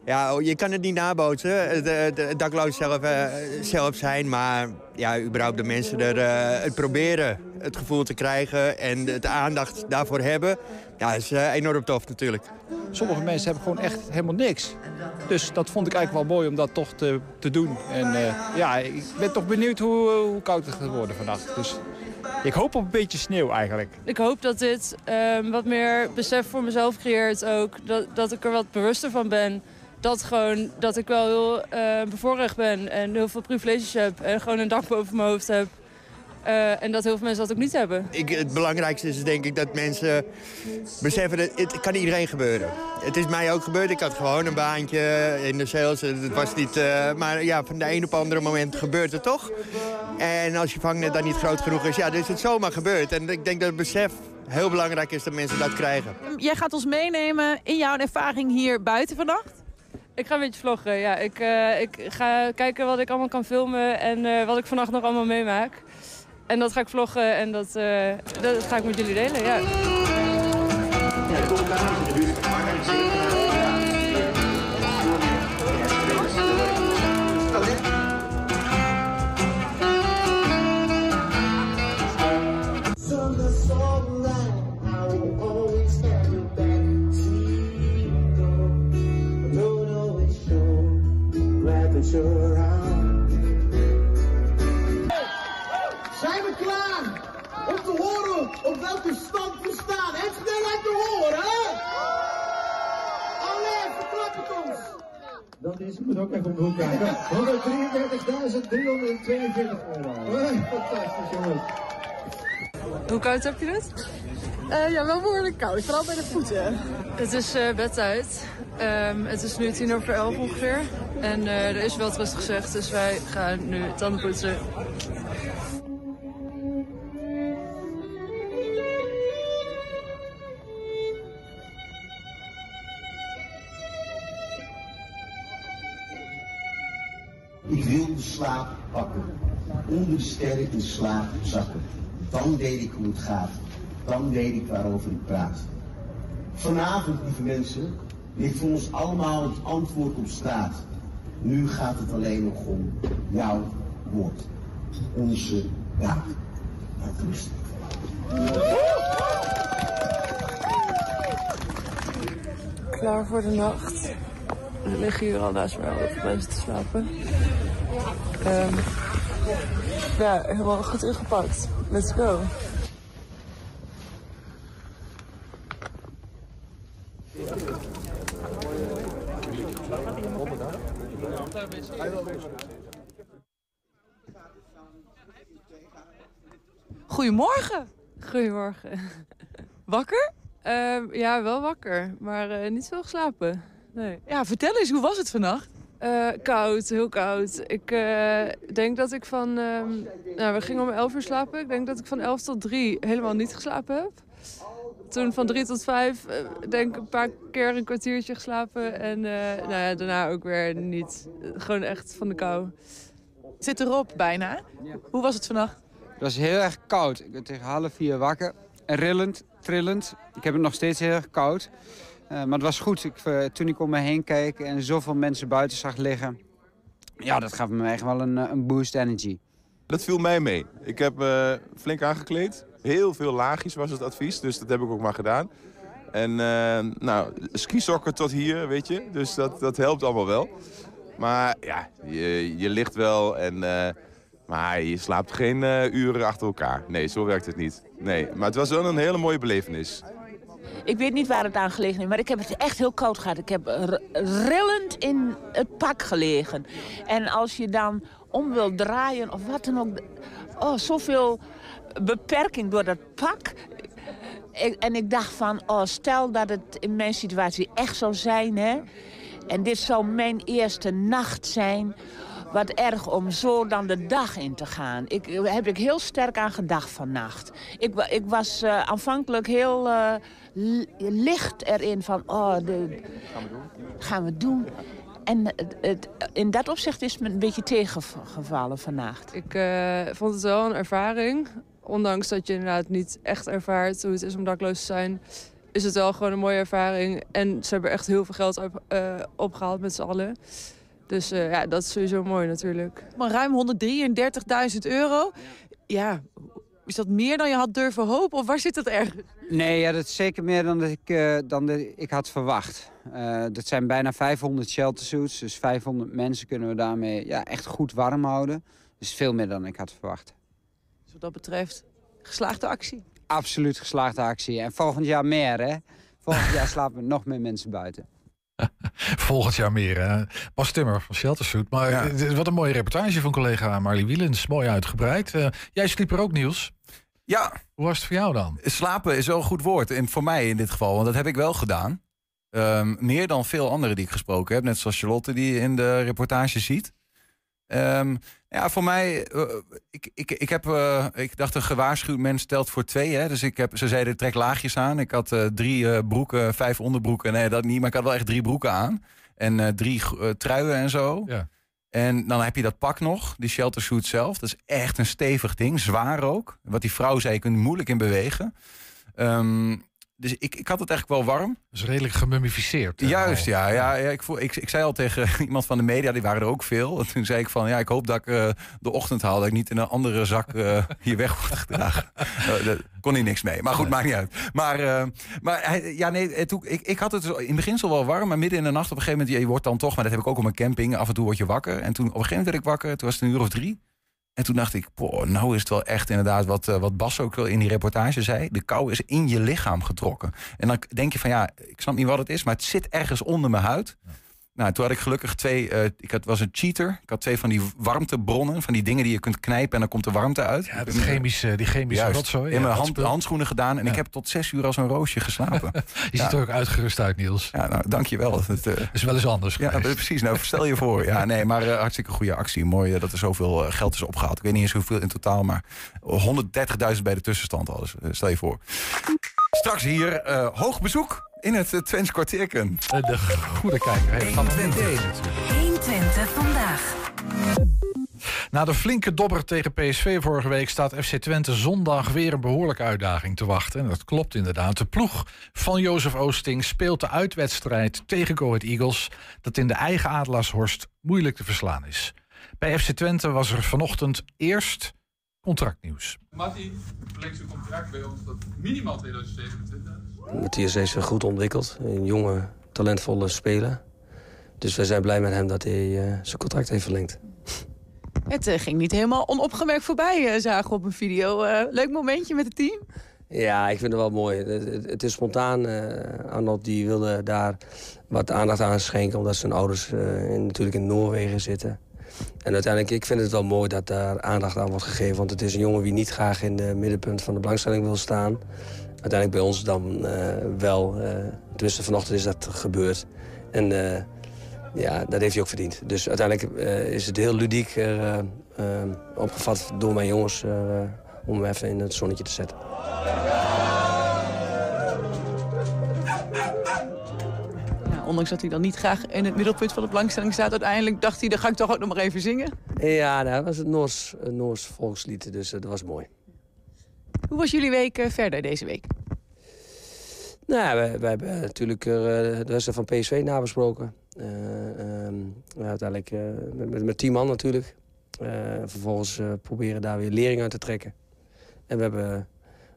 ja, oh, je kan het niet nabootsen, het, dakloos zelf, eh, zelf zijn. Maar ja, überhaupt de mensen er eh, het proberen het gevoel te krijgen en de, de aandacht daarvoor hebben. Ja, is eh, enorm tof natuurlijk. Sommige mensen hebben gewoon echt helemaal niks. Dus dat vond ik eigenlijk wel mooi om dat toch te, te doen. En eh, ja, ik ben toch benieuwd hoe, hoe koud het gaat worden vannacht. Dus ik hoop op een beetje sneeuw eigenlijk. Ik hoop dat dit ehm, wat meer besef voor mezelf creëert ook. Dat, dat ik er wat bewuster van ben. Dat, gewoon, dat ik wel heel eh, bevoorrecht ben en heel veel privileges heb. En gewoon een dak boven mijn hoofd heb. Eh, en dat heel veel mensen dat ook niet hebben. Ik, het belangrijkste is denk ik dat mensen beseffen dat het kan iedereen gebeuren. Het is mij ook gebeurd. Ik had gewoon een baantje in de sales. Het was niet, eh, maar ja, van de een op andere moment gebeurt het toch. En als je vangnet dan niet groot genoeg is, ja, dan is het zomaar gebeurd. En ik denk dat het besef heel belangrijk is dat mensen dat krijgen. Jij gaat ons meenemen in jouw ervaring hier buiten vannacht? Ik ga een beetje vloggen, ja. Ik, eh, ik ga kijken wat ik allemaal kan filmen en eh, wat ik vannacht nog allemaal meemaak. En dat ga ik vloggen en dat, eh, dat ga ik met jullie delen, ja. Zijn horen, hè? Allee, verklap het ons! Dat is, ik moet ook even op de hoek kijken. 133.342 euro. Fantastisch, jongens. Hoe koud heb je het? Eh, ja, wel behoorlijk koud. Vooral bij de voeten. Het is eh bedtijd. Ehm, het is nu tien over elf ongeveer. En eh, er is wel rust gezegd, dus wij gaan nu tanden poetsen. Wilde slaap pakken, onder de sterren in slaap zakken. Dan weet ik hoe het gaat, dan weet ik waarover ik praat. Vanavond, lieve mensen, ligt voor ons allemaal het antwoord op straat. Nu gaat het alleen nog om jouw woord, onze daad. Klaar voor de nacht. Er liggen hier al naast mij veel mensen te slapen. Ehm, ja, helemaal goed ingepakt. Let's go. Goedemorgen. Goedemorgen. Wakker? Ehm, ja, wel wakker, maar eh, niet veel geslapen. Nee. Ja, vertel eens, hoe was het vannacht? Eh, koud, heel koud. Ik eh, denk dat ik van... ehm, nou, we gingen om 11 uur slapen. Ik denk dat ik van 11 tot 3 helemaal niet geslapen heb. Toen van 3 tot 5 eh, denk ik een paar keer een kwartiertje geslapen. En eh, nou ja, daarna ook weer niet. Gewoon echt van de kou. Zit erop bijna. Hoe was het vannacht? Het was heel erg koud. Ik ben tegen half vier wakker. Rillend, trillend. Ik heb het nog steeds heel erg koud. Eh, maar het was goed. Ik, eh, toen ik om me heen keek en zoveel mensen buiten zag liggen... Ja, dat gaf me echt wel een, eh, een boost energy. Dat viel mij mee. Ik heb me flink aangekleed. Heel veel laagjes was het advies, dus dat heb ik ook maar gedaan. En uh, nou, skisokken tot hier, weet je. Dus dat, dat helpt allemaal wel. Maar ja, je, je ligt wel en... Uh, maar je slaapt geen uh, uren achter elkaar. Nee, zo werkt het niet. Nee, maar het was wel een hele mooie belevenis. Ik weet niet waar het aan gelegen is, maar ik heb het echt heel koud gehad. Ik heb rillend in het pak gelegen. En als je dan om wil draaien of wat dan ook... Oh, zoveel beperking door dat pak. En ik dacht van, oh, stel dat het in mijn situatie echt zou zijn... Hè, en dit zou mijn eerste nacht zijn wat erg om zo dan de dag in te gaan. Ik, heb ik heel sterk aan gedacht vannacht. Ik, ik was uh, aanvankelijk heel uh, licht erin van, oh, de, gaan we doen. En het, in dat opzicht is me een beetje tegengevallen vannacht. Ik vond het wel een ervaring. Ondanks dat je inderdaad niet echt ervaart hoe het is om dakloos te zijn... is het wel gewoon een mooie ervaring. En ze hebben echt heel veel geld op, opgehaald met z'n allen. Dus uh, ja, dat is sowieso mooi natuurlijk. Maar ruim 133.000 euro. Ja, is dat meer dan je had durven hopen? Of waar zit dat ergens? Nee, ja, dat is zeker meer dan dat ik, uh, dan de, ik had verwacht. Uh, dat zijn bijna 500 sheltersuits. Dus 500 mensen kunnen we daarmee ja, echt goed warm houden. Dus veel meer dan ik had verwacht. Dus wat dat betreft, geslaagde actie? Absoluut geslaagde actie. En volgend jaar meer, hè? Volgend jaar slapen nog meer mensen buiten. Volgend jaar meer. Hè? Bas Timmer van Sheltersuit. Maar Ja. eh, wat een mooie reportage van collega Marlie Wielens. Mooi uitgebreid. Eh, jij sliep er ook, Niels? Ja. Hoe was het voor jou dan? Slapen is wel een goed woord. En voor mij in dit geval, want dat heb ik wel gedaan. Ehm, meer dan veel anderen die ik gesproken heb. Net zoals Charlotte die in de reportage ziet. Ehm, ja, voor mij, eh, ik, ik, ik, heb, eh, ik dacht een gewaarschuwd mens telt voor twee. Hè? Dus ik heb, ze zeiden trek laagjes aan. Ik had eh, drie broeken, vijf onderbroeken. Nee, dat niet, maar ik had wel echt drie broeken aan. En drie truien en zo. Ja. En dan heb je dat pak nog, die shelter suit zelf. Dat is echt een stevig ding, zwaar ook. Wat die vrouw zei, je kunt er moeilijk in bewegen. Ehm, dus ik, ik had het eigenlijk wel warm. Is redelijk gemummificeerd. Juist, ja. ja, ja ik, voel, ik, ik zei al tegen iemand van de media, die waren er ook veel. En toen zei ik van, ja, ik hoop dat ik eh, de ochtend haal... dat ik niet in een andere zak eh, hier weg word gedragen. Eh, Daar kon hij niks mee. Maar goed, maakt niet uit. Maar, maar hij, ja, nee, toen, ik, ik had het in het beginsel wel warm... maar midden in de nacht op een gegeven moment... je wordt dan toch, maar dat heb ik ook op mijn camping... af en toe word je wakker. En toen op een gegeven moment werd ik wakker. Toen was het een uur of drie. En toen dacht ik, nou is het wel echt inderdaad wat, eh, wat Bas ook wel in die reportage zei. De kou is in je lichaam getrokken. En dan denk je van ja, ik snap niet wat het is, maar het zit ergens onder mijn huid. Nou, toen had ik gelukkig twee, eh, ik had, was een cheater. Ik had twee van die warmtebronnen, van die dingen die je kunt knijpen en dan komt de warmte uit. Ja, dat chemische, die chemische Juist, rotzooi. in ja, mijn hand, handschoenen gedaan en ik heb tot zes uur als een roosje geslapen. Je ziet er ook uitgerust uit, Niels. Ja, nou, dankjewel. Het eh, is wel eens anders Ja, precies. Nou, stel je voor. Ja, nee, maar eh, hartstikke goede actie. Mooi dat er zoveel geld is opgehaald. Ik weet niet eens hoeveel in totaal, maar 130.000 bij de tussenstand al. Dus, stel je voor. Straks hier hoog bezoek in het uh, Twents kwartierken. De goede kijker heeft van 120 vandaag. Na de flinke dobber tegen PSV vorige week staat FC Twente zondag weer een behoorlijke uitdaging te wachten. En dat klopt inderdaad. De ploeg van Jozef Oosting speelt de uitwedstrijd tegen Go Ahead Eagles... dat in de eigen Adelaarshorst moeilijk te verslaan is. Bij FC Twente was er vanochtend eerst contractnieuws. Matti verlengt zijn contract bij ons tot minimaal 2027. Matthias heeft zich goed ontwikkeld. Een jonge, talentvolle speler. Dus wij zijn blij met hem dat hij eh, zijn contract heeft verlengd. Het eh, ging niet helemaal onopgemerkt voorbij, eh, zagen we op een video. Leuk momentje met het team. Ja, ik vind het wel mooi. Het, het- het is spontaan. Arnold die wilde daar wat aandacht aan schenken... omdat zijn ouders in- natuurlijk in Noorwegen zitten. En uiteindelijk, ik vind het wel mooi dat daar aandacht aan wordt gegeven. Want het is een jongen die niet graag in de middenpunt van de belangstelling wil staan. Uiteindelijk bij ons dan eh, wel. eh tenminste, vanochtend is dat gebeurd. En eh, ja, dat heeft hij ook verdiend. Dus uiteindelijk is het heel ludiek opgevat door mijn jongens... om hem even in het zonnetje te zetten. Ondanks dat hij dan niet graag in het middelpunt van de belangstelling staat... uiteindelijk dacht hij, dan ga ik toch ook nog maar even zingen. Ja, nou, dat was het Noors, Noors volkslied, dus dat was mooi. Hoe was jullie week eh, verder deze week? Nou, we, we hebben natuurlijk eh, de wedstrijd van PSV nabesproken. Eh, ehm, uiteindelijk met, met, tien man natuurlijk. Vervolgens proberen daar weer lering uit te trekken. En we hebben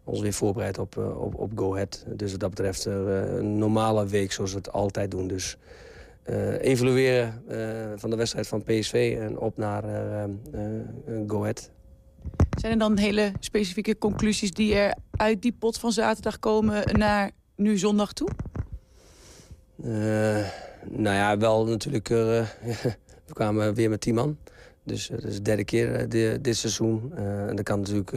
ons weer voorbereid op, op, op Go Ahead. Dus wat dat betreft een normale week zoals we het altijd doen. Dus evalueren van de wedstrijd van PSV en op naar Go Ahead. Zijn er dan hele specifieke conclusies die er uit die pot van zaterdag komen naar nu zondag toe? Eh, nou ja, wel natuurlijk. eh, we kwamen weer met 10 man. Dus eh, dat is de derde keer di- dit seizoen. En dat kan natuurlijk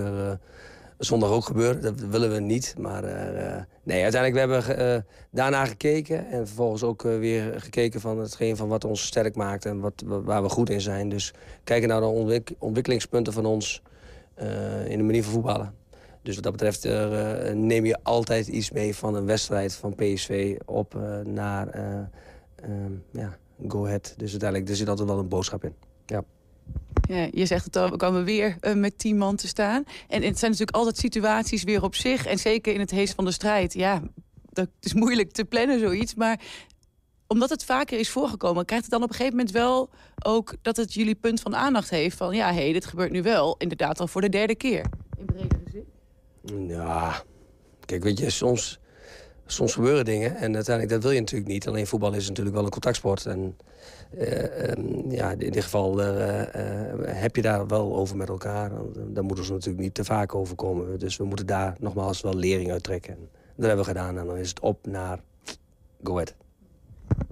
zondag ook gebeuren. Dat willen we niet. Maar nee, uiteindelijk we hebben eh, daarna gekeken. En vervolgens ook weer gekeken van hetgeen van wat ons sterk maakt. En wat, wa- waar we goed in zijn. Dus kijken naar de ontwik- ontwikkelingspunten van ons in de manier van voetballen. Dus wat dat betreft eh, eh, neem je altijd iets mee van een wedstrijd van PSV op eh, naar eh, ehm, ja, Go Ahead. Dus uiteindelijk er zit altijd wel een boodschap in. Ja. Ja, je zegt het al, we komen weer eh, met tien man te staan. En het zijn natuurlijk altijd situaties weer op zich. En zeker in het hees van de strijd. Ja, dat is moeilijk te plannen zoiets. Maar omdat het vaker is voorgekomen... krijgt het dan op een gegeven moment wel ook... dat het jullie punt van aandacht heeft van... ja, hé, hey, dit gebeurt nu wel inderdaad al voor de derde keer. In bredere zin? Ja, kijk, weet je, soms, soms gebeuren dingen. En uiteindelijk, dat wil je natuurlijk niet. Alleen voetbal is natuurlijk wel een contactsport. En eh, ehm, ja, in dit geval eh, eh, heb je daar wel over met elkaar. Daar moeten ze natuurlijk niet te vaak over komen. Dus we moeten daar nogmaals wel lering uit trekken. En dat hebben we gedaan. En dan is het op naar Go Ahead.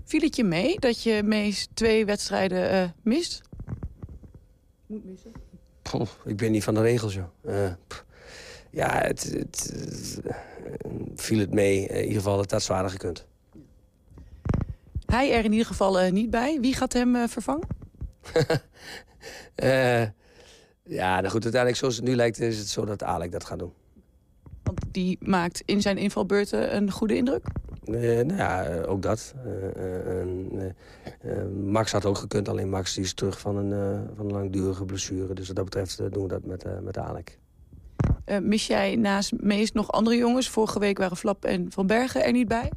Viel het je mee dat je meest twee wedstrijden eh, mist? Moet missen. Poeh, ik ben niet van de regels, joh. Eh, ja, het, het, eh, viel het mee. In ieder geval, het had zwaarder gekund. Hij er in ieder geval niet bij. Wie gaat hem eh, vervangen? Eh, ja, nou goed, uiteindelijk zoals het nu lijkt... is het zo dat Alek dat gaat doen. Want die maakt in zijn invalbeurten een goede indruk. Eh, nou ja, eh, ook dat. Eh, Max had ook gekund, alleen Max die is terug van een, van een langdurige blessure. Dus wat dat betreft doen we dat met, met Alek. Mis jij naast Mees nog andere jongens? Vorige week waren Flap en Van Bergen er niet bij.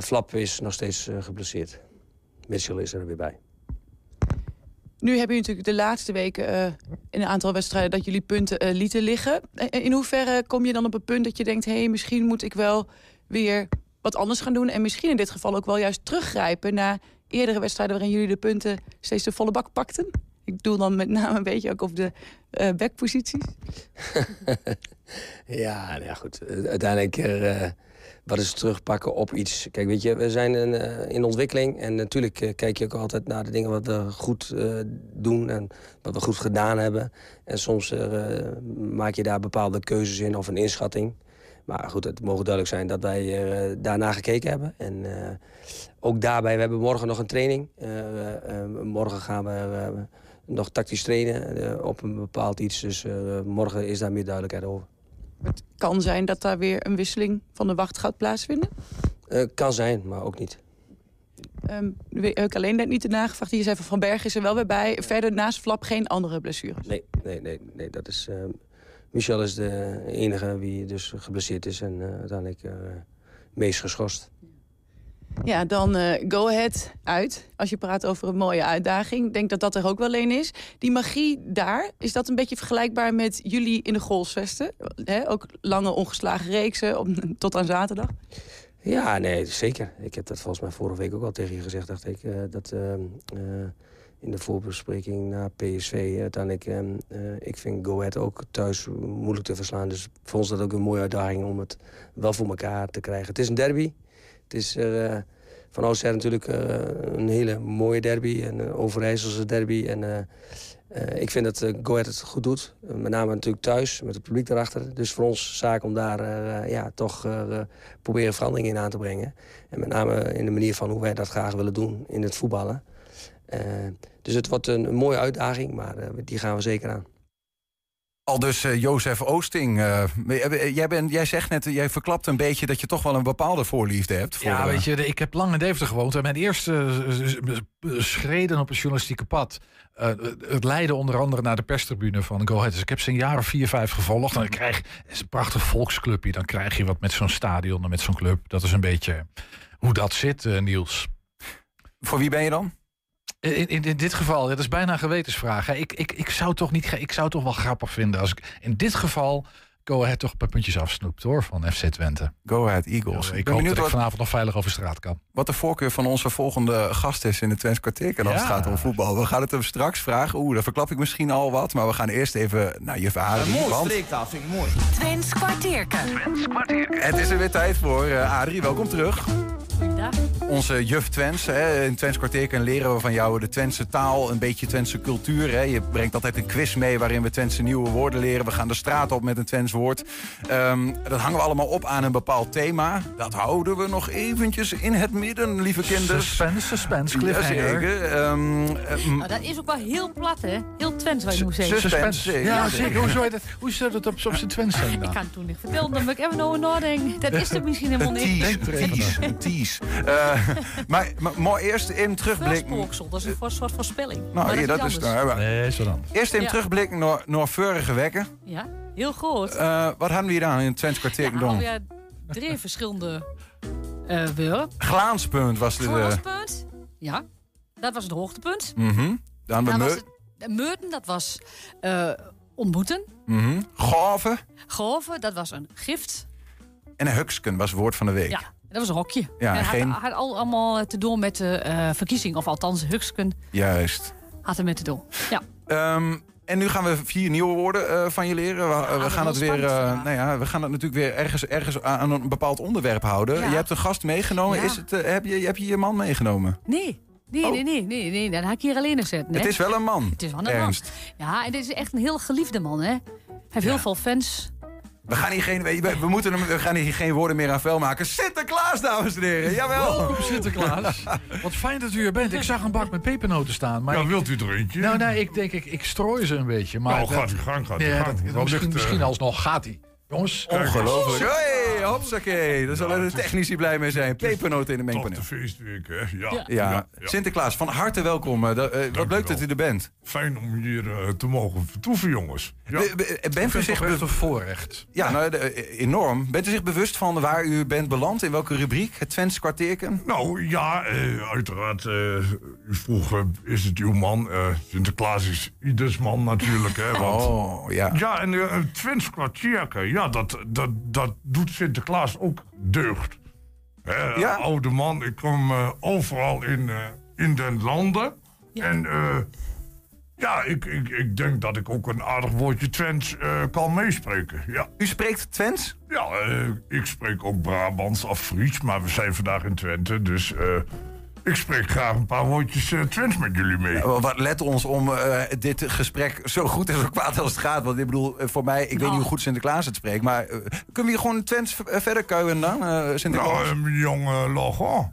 Flap is nog steeds geblesseerd. Mitchell is er weer bij. Nu hebben jullie natuurlijk de laatste weken in een aantal wedstrijden dat jullie punten lieten liggen. In hoeverre kom je dan op een punt dat je denkt: hé, hey, misschien moet ik wel weer wat anders gaan doen. En misschien in dit geval ook wel juist teruggrijpen naar eerdere wedstrijden waarin jullie de punten steeds de volle bak pakten? Ik doe dan met name een beetje ook op de eh backposities. Ja, nou ja, goed. Eh, Uiteindelijk eh, wat is terugpakken op iets. Kijk, weet je, we zijn in, in ontwikkeling. En natuurlijk kijk je ook altijd naar de dingen wat we goed doen en wat we goed gedaan hebben. En soms maak je daar bepaalde keuzes in of een inschatting. Maar goed, het mogen duidelijk zijn dat wij eh, daarna gekeken hebben. En eh, ook daarbij, we hebben morgen nog een training. Eh, morgen gaan we nog tactisch trainen op een bepaald iets. Dus morgen is daar meer duidelijkheid over. Kan zijn dat daar weer een wisseling van de wacht gaat plaatsvinden. Kan zijn, maar ook niet. Ehm, nu heb ik alleen net niet de nagevraagd. Je zei van Van Bergen is er wel weer bij. Verder naast Flap geen andere blessures. Nee, nee, nee, nee dat is... Michel is de enige wie dus geblesseerd is en eh, uiteindelijk eh meest geschorst. Ja, dan eh, go ahead uit. Als je praat over een mooie uitdaging. Ik denk dat dat er ook wel een is. Die magie daar, is dat een beetje vergelijkbaar met jullie in de Golsvesten? Hè? Ook lange ongeslagen reeksen op, tot aan zaterdag. Ja, nee, zeker. Ik heb dat volgens mij vorige week ook al tegen je gezegd, dacht ik. dat eh, eh, in de voorbespreking na PSV eh, eh, ik vind Go Ahead ook thuis moeilijk te verslaan. Dus voor ons is dat ook een mooie uitdaging om het wel voor elkaar te krijgen. Het is een derby. Het is eh, van natuurlijk eh, een hele mooie derby. En een Overijsselse derby. En eh, ik vind dat Go Ahead het goed doet. Met name natuurlijk thuis, met het publiek erachter. Dus voor ons zaak om daar ja, toch proberen verandering in aan te brengen. En met name in de manier van hoe wij dat graag willen doen in het voetballen. Eh, dus het wordt een, een mooie uitdaging, maar eh, die gaan we zeker aan. Al dus eh, Jozef Oosting. jij, bent, jij zegt net, jij verklapt een beetje dat je toch wel een bepaalde voorliefde hebt. Voor, Ja, weet je, ik heb lang in Deventer gewoond. En mijn eerste schreden op het journalistieke pad... eh, het leidde onder andere naar de perstribune van Go Ahead. Dus ik heb ze een jaar of vier, vijf gevolgd. En dan krijg is een prachtig volksclubje. Dan krijg je wat met zo'n stadion en met zo'n club. Dat is een beetje hoe dat zit, eh, Niels. Voor wie ben je dan? In, in, in dit geval, dat is bijna een gewetensvraag. hè. Ik, ik, ik, zou toch niet, ge- ik zou toch wel grappig vinden als ik in dit geval Go Ahead toch een paar puntjes afsnoept hoor van FC Twente. Go Ahead Eagles. ik ben hoop benieuwd dat ik wat- vanavond nog veilig over straat kan. Wat de voorkeur van onze volgende gast is in het Twents kwartier. als het gaat om voetbal. We gaan het hem straks vragen. Oeh, dan verklap ik misschien al wat. Maar we gaan eerst even naar je verhaal. Want streektaal vind ik mooi. Twents kwartierken. het is er weer tijd voor. eh Adrie, welkom terug. Onze juf Twents. Hè. In Twents kwartier leren we van jou de Twentse taal. Een beetje Twentse cultuur. Hè. Je brengt altijd een quiz mee waarin we Twentse nieuwe woorden leren. We gaan de straat op met een Twents woord. Ehm, dat hangen we allemaal op aan een bepaald thema. Dat houden we nog eventjes in het midden, lieve kinderen. Suspense, suspense, cliffhanger. Jazeker. Ehm, eh, Nou, dat is ook wel heel plat, hè? Heel Twents, wat je moet zeggen. Suspense. Ja, zeker. Hoe zou je dat, hoe zou je dat op, op zijn Twents zijn Ik kan het toen niet vertellen, dan ben ik even over nadenken. Dat is er misschien helemaal Een niet. tease, een tease, een tease. Eh, maar, maar, maar eerst in terugblik... Voorspooksel, dat is een voor- soort voorspelling. Nou, maar hier, dat dat is nou, Nee, is dan. Eerst in Ja. terugblik naar, naar vorige weken. Ja, heel groot. Eh, wat hadden we hier aan in het Twents kwartier ja, alweer drie verschillende eh woorden. Glaanspunt was de... Voorspunt, ja, dat was het hoogtepunt. Mhm. Dan de Dan was het, Meurten, dat was eh, ontmoeten. Mhm. Gave. Goven, dat was een gift. En een huksken was het woord van de week. Ja, dat was een hokje. Ja, en geen- had, had al, allemaal te doen met de eh, verkiezing. Of althans, Huksken Juist. had er met te doen. Ja. Ehm, En nu gaan we vier nieuwe woorden eh, van je leren. We, we dat gaan het weer, eh, vandaag. nou ja, we gaan het natuurlijk weer ergens, ergens aan een bepaald onderwerp houden. Ja. Je hebt een gast meegenomen. Ja. Is het, eh, heb, je, heb je je man meegenomen? Nee. Nee, Oh. nee, nee, nee, nee, dan ga ik hier alleen zitten. Het is wel een man. Het is wel een Ernst. man. Ja, en dit is echt een heel geliefde man, hè. Hij heeft heel veel fans. We gaan hier geen, we, we moeten hem, we gaan hier geen woorden meer aan vuil maken. Sinterklaas, dames en heren. Jawel. Welkom Sinterklaas. Wat fijn dat u er bent. Ik zag een bak met pepernoten staan. Maar Ja, ik- wilt u er eentje? Nou, nee, ik denk, ik, ik strooi ze een beetje. Maar Nou, dat- gaat uw gang, gaat gang. dat- misschien, ligt, eh, misschien alsnog gaat hij. Jongens. Ongelooflijk. Hey, hopsakee. Daar zullen de technici blij mee zijn. Pepernoten in de Toch mengpaneel. de feestweek, hè? Ja. Ja. Sinterklaas, van harte welkom. Eh, eh, wat leuk dat u er bent. Fijn om hier eh, te mogen vertoeven, jongens. Bent u zich echt be- een voorrecht. ja, nou, de- enorm. Bent u zich bewust van waar u bent beland? In welke rubriek? Het Twents kwartierken? Nou ja, eh, uiteraard. u vroeg, is het uw man? Eh, Sinterklaas is ieders man natuurlijk. Hè, want, Oh, ja. Ja, en uh, Twins kwartierken, ja, dat, dat, dat doet Sinterklaas ook deugd. Hè, Ja. Oude man, ik kom eh, overal in, eh, in den landen. En eh, ja, ik, ik, ik denk dat ik ook een aardig woordje Twents eh, kan meespreken. Ja. U spreekt Twents? Ja, ik spreek ook Brabants of Fries, maar we zijn vandaag in Twente, dus eh, ik spreek graag een paar woordjes eh, Twents met jullie mee. Ja, Wat let ons om eh, dit gesprek zo goed en zo kwaad als het gaat. Want ik bedoel, eh, voor mij, ik weet niet hoe goed Sinterklaas het spreekt. Maar eh, kunnen we hier gewoon Twents eh, verder kuien dan, eh, Sinterklaas? Nou, een jonge Laurent.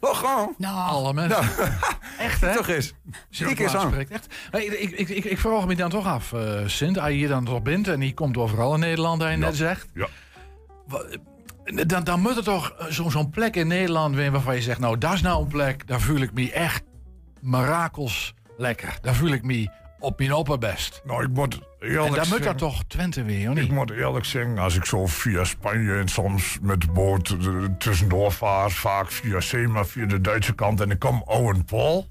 Laurent. Nou, Alle mensen. Echt, hè? Toch eens. Sinterklaas aan. spreekt echt. Ik, ik, ik, ik vraag me dan toch af, eh Sint, als je hier dan toch bent en die komt overal in Nederland, hij net zegt. Ja. Eh, Dan, dan moet er toch eh, zo- zo'n plek in Nederland zijn waarvan je zegt, nou, dat is nou een plek, daar voel ik me echt mirakels lekker. Daar voel ik me op mijn opperbest. Nou, ik moet eerlijk En dan moet dat toch Twente weer, Ik niet? moet eerlijk zeggen, als ik zo via Spanje en soms met de boot eh, tussendoor vaar, vaak via Sema, via de Duitse kant, en ik kom Owen Paul.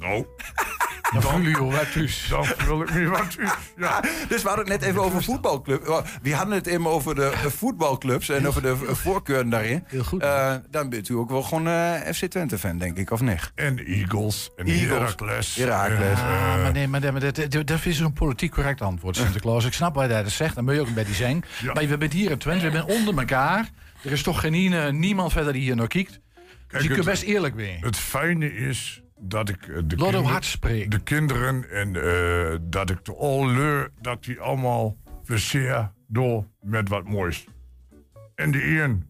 Nou, Dan wat thuis. dan wil ik me wat thuis. Ja. Dus we hadden het net even over voetbalclub. We hadden het even over de eh, voetbalclubs en over de eh, voorkeuren daarin. Heel goed. Eh, dan bent u ook wel gewoon eh, FC Twente-fan, denk ik, of niet? En Eagles en. Heracles. Heracles. Ah, eh, maar nee, maar, dat- maar dat, dat, dat is een politiek correct antwoord, Sinterklaas. Ik snap wat hij dat zegt, dan moet je ook een beetje zijn. Ja. Maar we bent hier in Twente, we zijn onder elkaar. Er is toch geen ene- niemand verder die hier naar kijkt. Dus Kijk, je kunt best eerlijk weer. Het fijne is dat ik eh, de, hem kinder- hard spreken. de kinderen en eh, dat ik de alleur, dat die allemaal plezier door met wat moois. En de een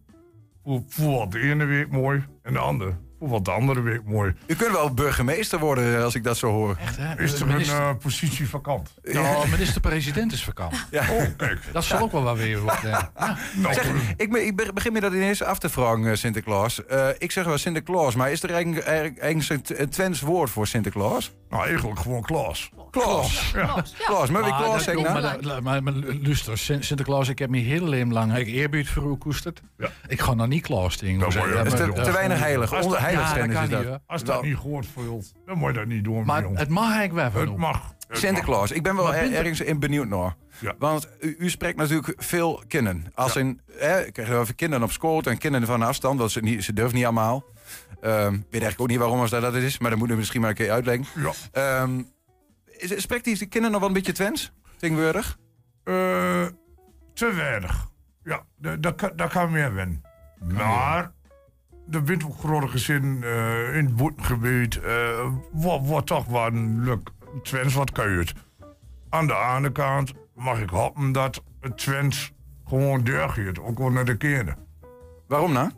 voelt voelt de ene week mooi en de ander voelt de andere week mooi. U kunt wel burgemeester worden eh, als ik dat zo hoor. Echt, hè? Is er een Minister- eh, positie vakant? Nou, minister-president is vakant. Ja. Oh, kijk. Dat zal ook wel wat weer worden. Ja. Nou, Zeg, ik, ik be- begin me dat ineens af te vragen, eh, Sinterklaas. Eh, ik zeg wel Sinterklaas, maar is er eigenlijk, eigenlijk, eigenlijk een Twents woord voor Sinterklaas? Nou, eigenlijk gewoon Klaas. Klaas. Ja. Klaas, maar wie Maar Klaas zeggen nou? maar, dat- maar, maar luister, Sin- Sinterklaas, ik heb me heel leven lang ik eerbied voor u koesterd. Ja. Ik ga nog niet Klaas tegen. Dat moet je- Dat is te, te weinig heilig. Als Onder dat- heiligschennis ja, is dat niet, Als dat niet gehoord voelt, dan moet je dat niet doen. Maar het mag eigenlijk wel van het doen. mag. Het Sinterklaas, ik ben wel er- ergens in benieuwd naar. Ja. Want u, u spreekt natuurlijk veel kinderen. Als in, hè, ik krijg over kinderen op school en kinderen van afstand, want ze, niet, ze durven niet allemaal. Ehm, weet eigenlijk ook niet waarom als dat, dat is, maar dat moet u misschien maar een keer uitleggen. Ja. Ehm, is- spreekt die kinderen nog wel een beetje Twents? Tegenwoordig? Eh, te weinig. Ja, da- daar kan, meer winnen. Maar, de bent ook grote gezin eh, in het boetengebied. eh wat, wat toch wel een leuk Twents wat kuit. Aan de andere kant mag ik hopen dat het Twents gewoon doorgaat. Ook al naar de kinderen. Waarom nou?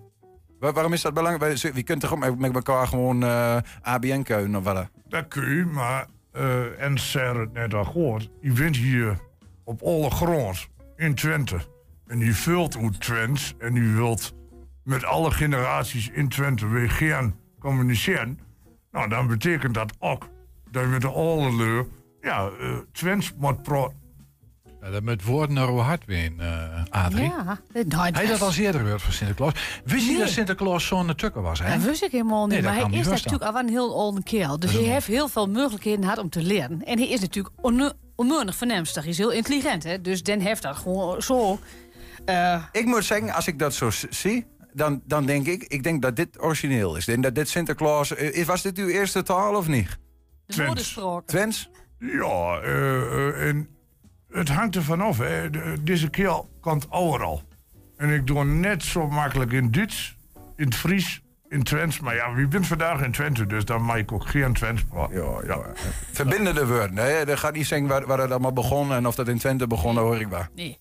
Waar- waarom is dat belangrijk? Je kunt toch met elkaar gewoon eh, ABN keunen of wat? Dat kun je, maar, eh, en zei het net al gehoord, je bent hier op alle grond in Twente. En je vult uit Twents en je wilt met alle generaties in Twente weer gaan communiceren. Nou, dan betekent dat ook dat met de alle leur, ja, eh Twents. Ja, dat met woorden naar uw hart weer, eh Adrie. Ja, nou, Hij dat al eerder gehoord van Sinterklaas. Wist je Nee. dat Sinterklaas zo'n tukker was? Hè? Dat wist ik helemaal niet. Nee, maar hij is natuurlijk al wel een heel oude kerel. Dus is hij heeft heel veel mogelijkheden gehad om te leren. En hij is natuurlijk on- onmeunig vernemstig. Hij is heel intelligent, hè. Dus Den heeft dat gewoon zo... eh, Ik moet zeggen, als ik dat zo zie, dan, dan denk ik, ik denk dat dit origineel is. Ik denk dat dit Sinterklaas, eh, was dit uw eerste taal of niet? de gesproken. Twents? Ja, eh, eh, en het hangt er vanaf. Deze keer kan het overal. En ik doe net zo makkelijk in Duits, in het Fries, in Twents. Maar ja, wie bent vandaag in Twente, dus dan mag ik ook geen Twents praten. Ja, ja. Verbindende woorden. Hè? Dat gaat niet zeggen waar, waar het allemaal begon en of dat in Twente begon, hoor ik waar. Nee.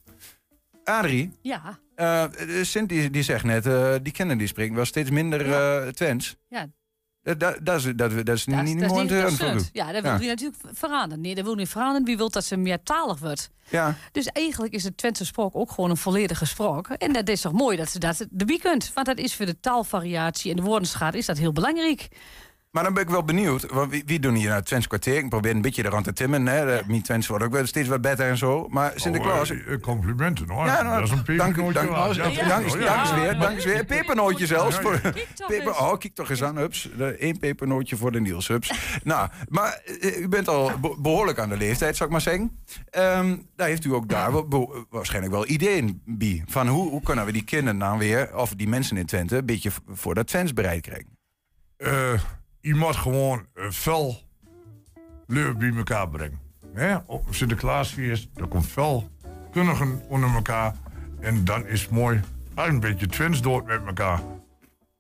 Adrie, Ja, eh, Sint die, die zegt net, eh, die kennen die springen wel steeds minder eh Twents. ja. Dat, dat, dat is, dat, dat is niet, niet mooi voor u. Ja, dat wil je natuurlijk veranderen. Nee, dat wil niet veranderen. Wie wil dat ze meertalig wordt? Ja. Dus eigenlijk is het Twentse spraak ook gewoon een volledige spraak. En dat is toch mooi dat ze dat erbij kunt. Want dat is voor de taalvariatie en de woordenschat is dat heel belangrijk. Maar dan ben ik wel benieuwd. Want wie, wie doen hier nou Twents kwartier? Ik probeer een beetje eraan te timmen. Hè. De- Mijn Twents wordt ook wel steeds wat beter en zo. Maar Sinterklaas... Oh, eh, complimenten hoor. Ja, nou, dat is een dank u, pepernootje dank, dank, Ja, dank, ja, dank ja, eens ja, weer, dank eens weer. Een pepernootje zelfs. Ja, Voor, peper, oh, kijk toch eens aan, hups. De, één pepernootje voor de Niels, hups. nou, maar eh, u bent al be- behoorlijk aan de leeftijd, zou ik maar zeggen. Ehm, daar heeft u ook daar waarschijnlijk wel ideeën bij. Van hoe, hoe kunnen we die kinderen nou weer, of die mensen in Twente, een beetje voor dat Twents bereid krijgen? Eh, je moet gewoon fel leuk bij elkaar brengen. Hè? Op Sinterklaasfeest, daar komt fel kundigen onder elkaar. En dan is mooi, een beetje twins dood met elkaar.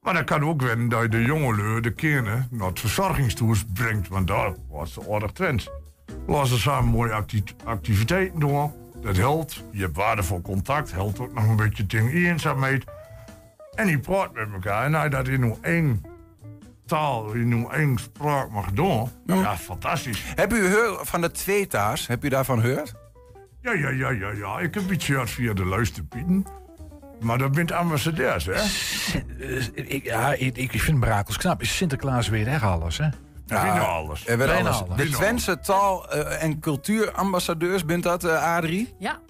Maar dat kan ook werden dat je de jongeren, de kinderen, naar het verzorgingstoers brengt. Want daar was de aardig twins. Laten ze samen mooie acti- activiteiten doen. Dat helpt. Je hebt waardevol contact. Helpt ook nog een beetje tegen eenzaamheid. En die praat met elkaar. En je dat in één taal, in nog één spraak mag doen. Ja, fantastisch. Heb u gehoord van de tweetaars? Heb u daarvan gehoord? Ja, ja, ja, ja, ja. Ik heb iets gehoord via de luisterpieten. Maar dat bent ambassadeurs, hè? Eh, ik, ja, ik, ik vind Brakels knap. Is Sinterklaas weer echt alles, hè? Bijna alles. Er alles. alles. De Twentse taal- eh, en cultuurambassadeurs, bent dat, eh, Adrie? Ja.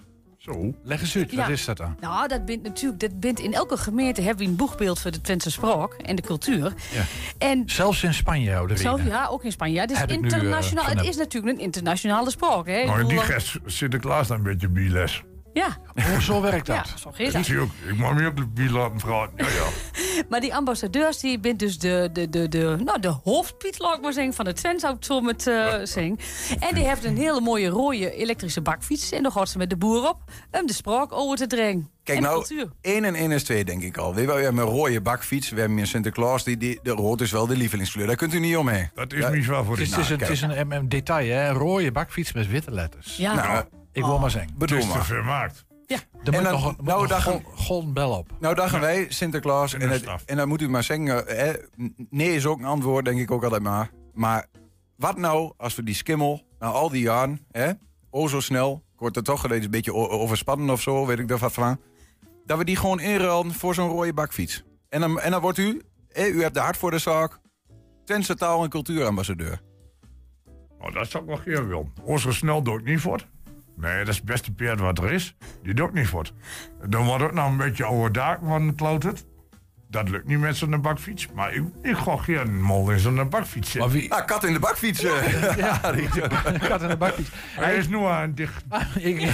Zo. Leg eens uit, wat is dat dan? Nou, dat bent natuurlijk, dat bent in elke gemeente hebben we een boegbeeld voor de Twentse spraak en de cultuur. Ja. En Zelfs in Spanje, oude zo, Rine. ja, ook in Spanje. Ja, het is Heb ik nu, eh, internationaal. het is natuurlijk een internationale spraak. Hè? Ik Nou, in die gest Sinterklaas dan een beetje biles. Ja, Oh, zo werkt dat. ja, zo gaat Dat dat. zie je ook. Ik mag me ook bij laten praten. Ja, ja. Maar die ambassadeurs, die bent dus de, de, de, de, nou, de hoofdpiet, laat ik maar zeggen, van de Twents, ik het zeggen. En die heeft een hele mooie rode elektrische bakfiets. En dan gaat ze met de boer op om de spraak over te dringen. Kijk en de nou, cultuur. 1 en 1 is 2 denk ik al. We hebben een rode bakfiets. We hebben hier Sinterklaas. Die, die, de rood is wel de lievelingskleur. Daar kunt u niet omheen. Dat is Ja. mijn Het favoriet. is, het is een, het is een, een detail, hè? Een rode bakfiets met witte letters. Ja. Nou, Ik wil maar zeggen. Het bedoel is te maar. vermaakt. Er En moet dan- nog een, moet nou, nog daar een gaan- golden bel op. Nou, daar gaan wij, Sinterklaas. En, En het- en dan moet u maar zeggen, eh, hè, nee is ook een antwoord, denk ik ook altijd maar. Maar wat nou als we die skimmel, na al die jaren, hè, oh zo snel, ik word er toch een beetje o- overspannen of zo, weet ik daar wat van. Dat we die gewoon inruilen voor zo'n rode bakfiets. En dan, en dan wordt u, hè, u hebt de hart voor de zaak, Twentse taal- en cultuurambassadeur. Nou, dat zou ik wel geen willen. Onze snel doe ik niet voor. Nee, dat is het beste paard wat er is. Die doe ik niet voor. Dan wordt ook nog een beetje oude daak van klautert. Dat lukt niet met zo'n bakfiets. Maar ik, ik ga geen mol in zo'n bakfiets zitten. Maar wie... Ah, kat in de bakfiets. eh. Ja, kat in de bakfiets. Hij is nu aan dicht. Ik,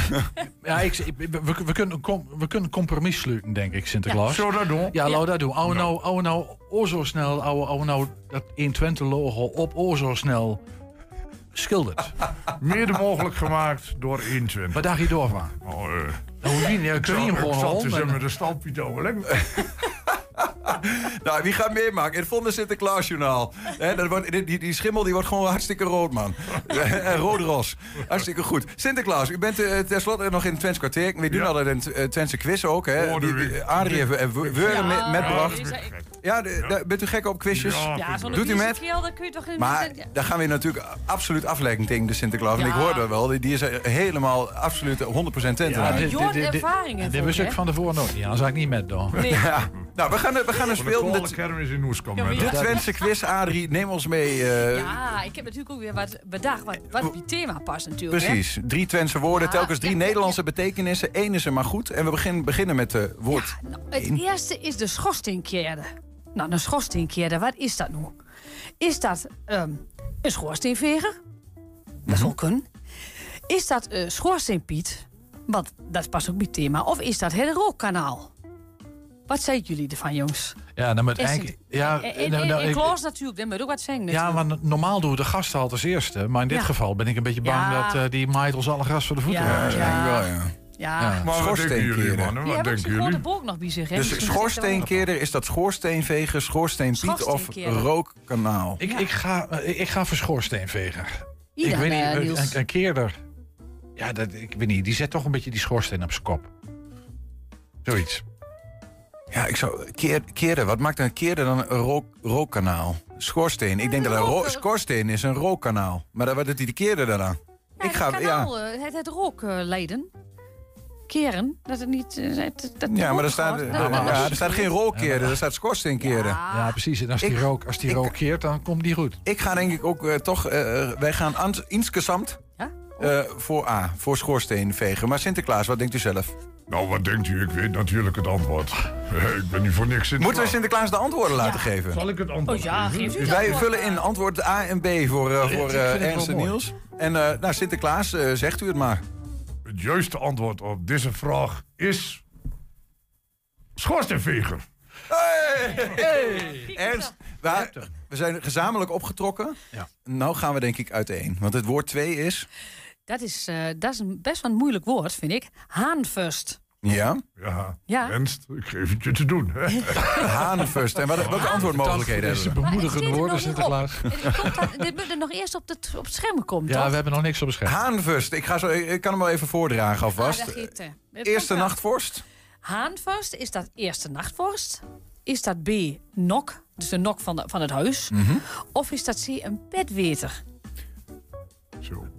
ja, ik, we, we, kunnen, we kunnen een compromis sluiten, denk ik, Sinterklaas. Zo dat doen. Ja, laten we dat doen. Ouwe nou, ouwe nou, o zo snel, ouwe, ouwe nou dat 120 logo op o zo snel schildert. Mede mogelijk gemaakt door 21. Wat dacht je door van? Oh, eh. Nou, wie, ja, kun je hem Ik gewoon zal het eens om. even met de stalpiet overleggen. Nou, wie gaat meemaken? In het volgende Sinterklaasjournaal. Hè, dat wordt, die, die, die schimmel die wordt gewoon hartstikke rood, man. en rood ros. Hartstikke goed. Sinterklaas, u bent eh, tenslotte nog in het Twents kwartier. We doen Ja. altijd een eh, Twentse quiz ook. Hè. Oh, Die- ik. Adrie heeft eh, we- Weuren Ja, met, metbracht. Ja, de- bent u gek op quizjes? Ja, zo'n Doet u met? musical, dan kun je toch... in- Maar daar gaan we natuurlijk absoluut aflegging tegen de Sinterklaas. En Ja. ik hoorde wel, die- die is helemaal absoluut 100% Tentenaar. dit- Jorn dit- dit- ervaringen Dit wist ik van tevoren nog niet. Anders had ik niet met doen. Nee. Ja. Nou, we gaan, we gaan een Van de in. Ja, ja. Twentse quiz, Adrie, neem ons mee. eh, Ja, ik heb natuurlijk ook weer wat bedacht wat, wat op je thema past natuurlijk. hè. Precies. Drie Twentse woorden, Ja, telkens drie ja, ja, Nederlandse betekenissen. Eén is er maar goed. En we beginnen, beginnen met het woord. Nou, het eerste is de schoorsteenkeerder. Nou, een schoorsteenkeerder, wat is dat nou? Is dat ehm, een schoorsteenveger? Dat is wel kunnen. Is dat een schoorsteenpiet? Want dat past ook bij het thema. Of is dat het rookkanaal? Wat zeggen jullie ervan, jongens? Ja, nou met Is eigenlijk... Ja, En, en, nou, nou, en natuurlijk, dat moet ook wat zeggen. ja, maar normaal doen we de gasten altijd als eerste. Maar in dit Ja. geval ben ik een beetje bang Ja. dat eh, die maait ons alle gras voor de voeten. Ja, Ja, ja. Ja. Ja. Ja. Maar wat denken jullie, mannen? Die Wat hebben ook denken zo'n jullie? grote bolk nog bij zich. hè? Dus er schoorsteenkeerder, is dat schoorsteenveger, schoorsteenpiet of Schoorsteenkeerder. rookkanaal? Ik, ik, ga, eh, ik ga voor schoorsteenveger. Ida, ik weet eh, niet, Niels. een, een keerder. Ja, dat, ik weet niet. Die zet toch een beetje die schoorsteen op zijn kop. Zoiets. Ja, ik zou... Keer, keerder, wat maakt een keerder dan een rook, rookkanaal? Schoorsteen. Ik denk dat een ro schoorsteen is een rookkanaal. Maar dan- wat doet die de keerder dan aan? ik ga... Het Ja, eh, het, het rookleiden. Keren, dat het niet... eh, het- dat ja, maar er staat, Nou, er staat geen rookkeerder, er staat schoorsteenkeerder. Ja, precies. En als die, rook, als die rook keert, dan komt die goed. Ik ga denk ik ook eh, toch... eh, wij gaan ans- insgesamt eh, voor A, voor schoorsteenveger. Maar Sinterklaas, wat denkt u zelf? Nou, wat denkt u? Ik weet natuurlijk het antwoord. Ik ben niet voor niks in Moeten we Sinterklaas de antwoorden laten geven? Zal ik het antwoord Oh ja, geven? geef u Dus wij vullen in antwoord A en B voor, eh, voor Ik eh, Ernst en. Niels. En eh, nou, Sinterklaas, eh, zegt u het maar. Het juiste antwoord op deze vraag is... Schoorsteenveger. Hey! Ernst, we, we zijn gezamenlijk opgetrokken. Nou gaan we denk ik uiteen. Want het woord 2 is... Dat is, eh, dat is een best wel een moeilijk woord, vind ik. Haanvust. Ja? Ja, Ja. Ernst, ik geef het je te doen. hè. Hanenvust. En wat, welke antwoordmogelijkheden hebben we? bemoedigende woorden, Sinterklaas. komt Dit moet er nog eerst op het, op het scherm komen, Ja, toch? we hebben nog niks op het scherm. Haanvust. Ik, ga zo, ik kan hem wel even voordragen alvast. Ah, Eerste komt nachtvorst. Haanvust, is dat eerste nachtvorst? Is dat B, nok, dus de nok van, de, van het huis? Mhm. Of is dat C, een bedweter?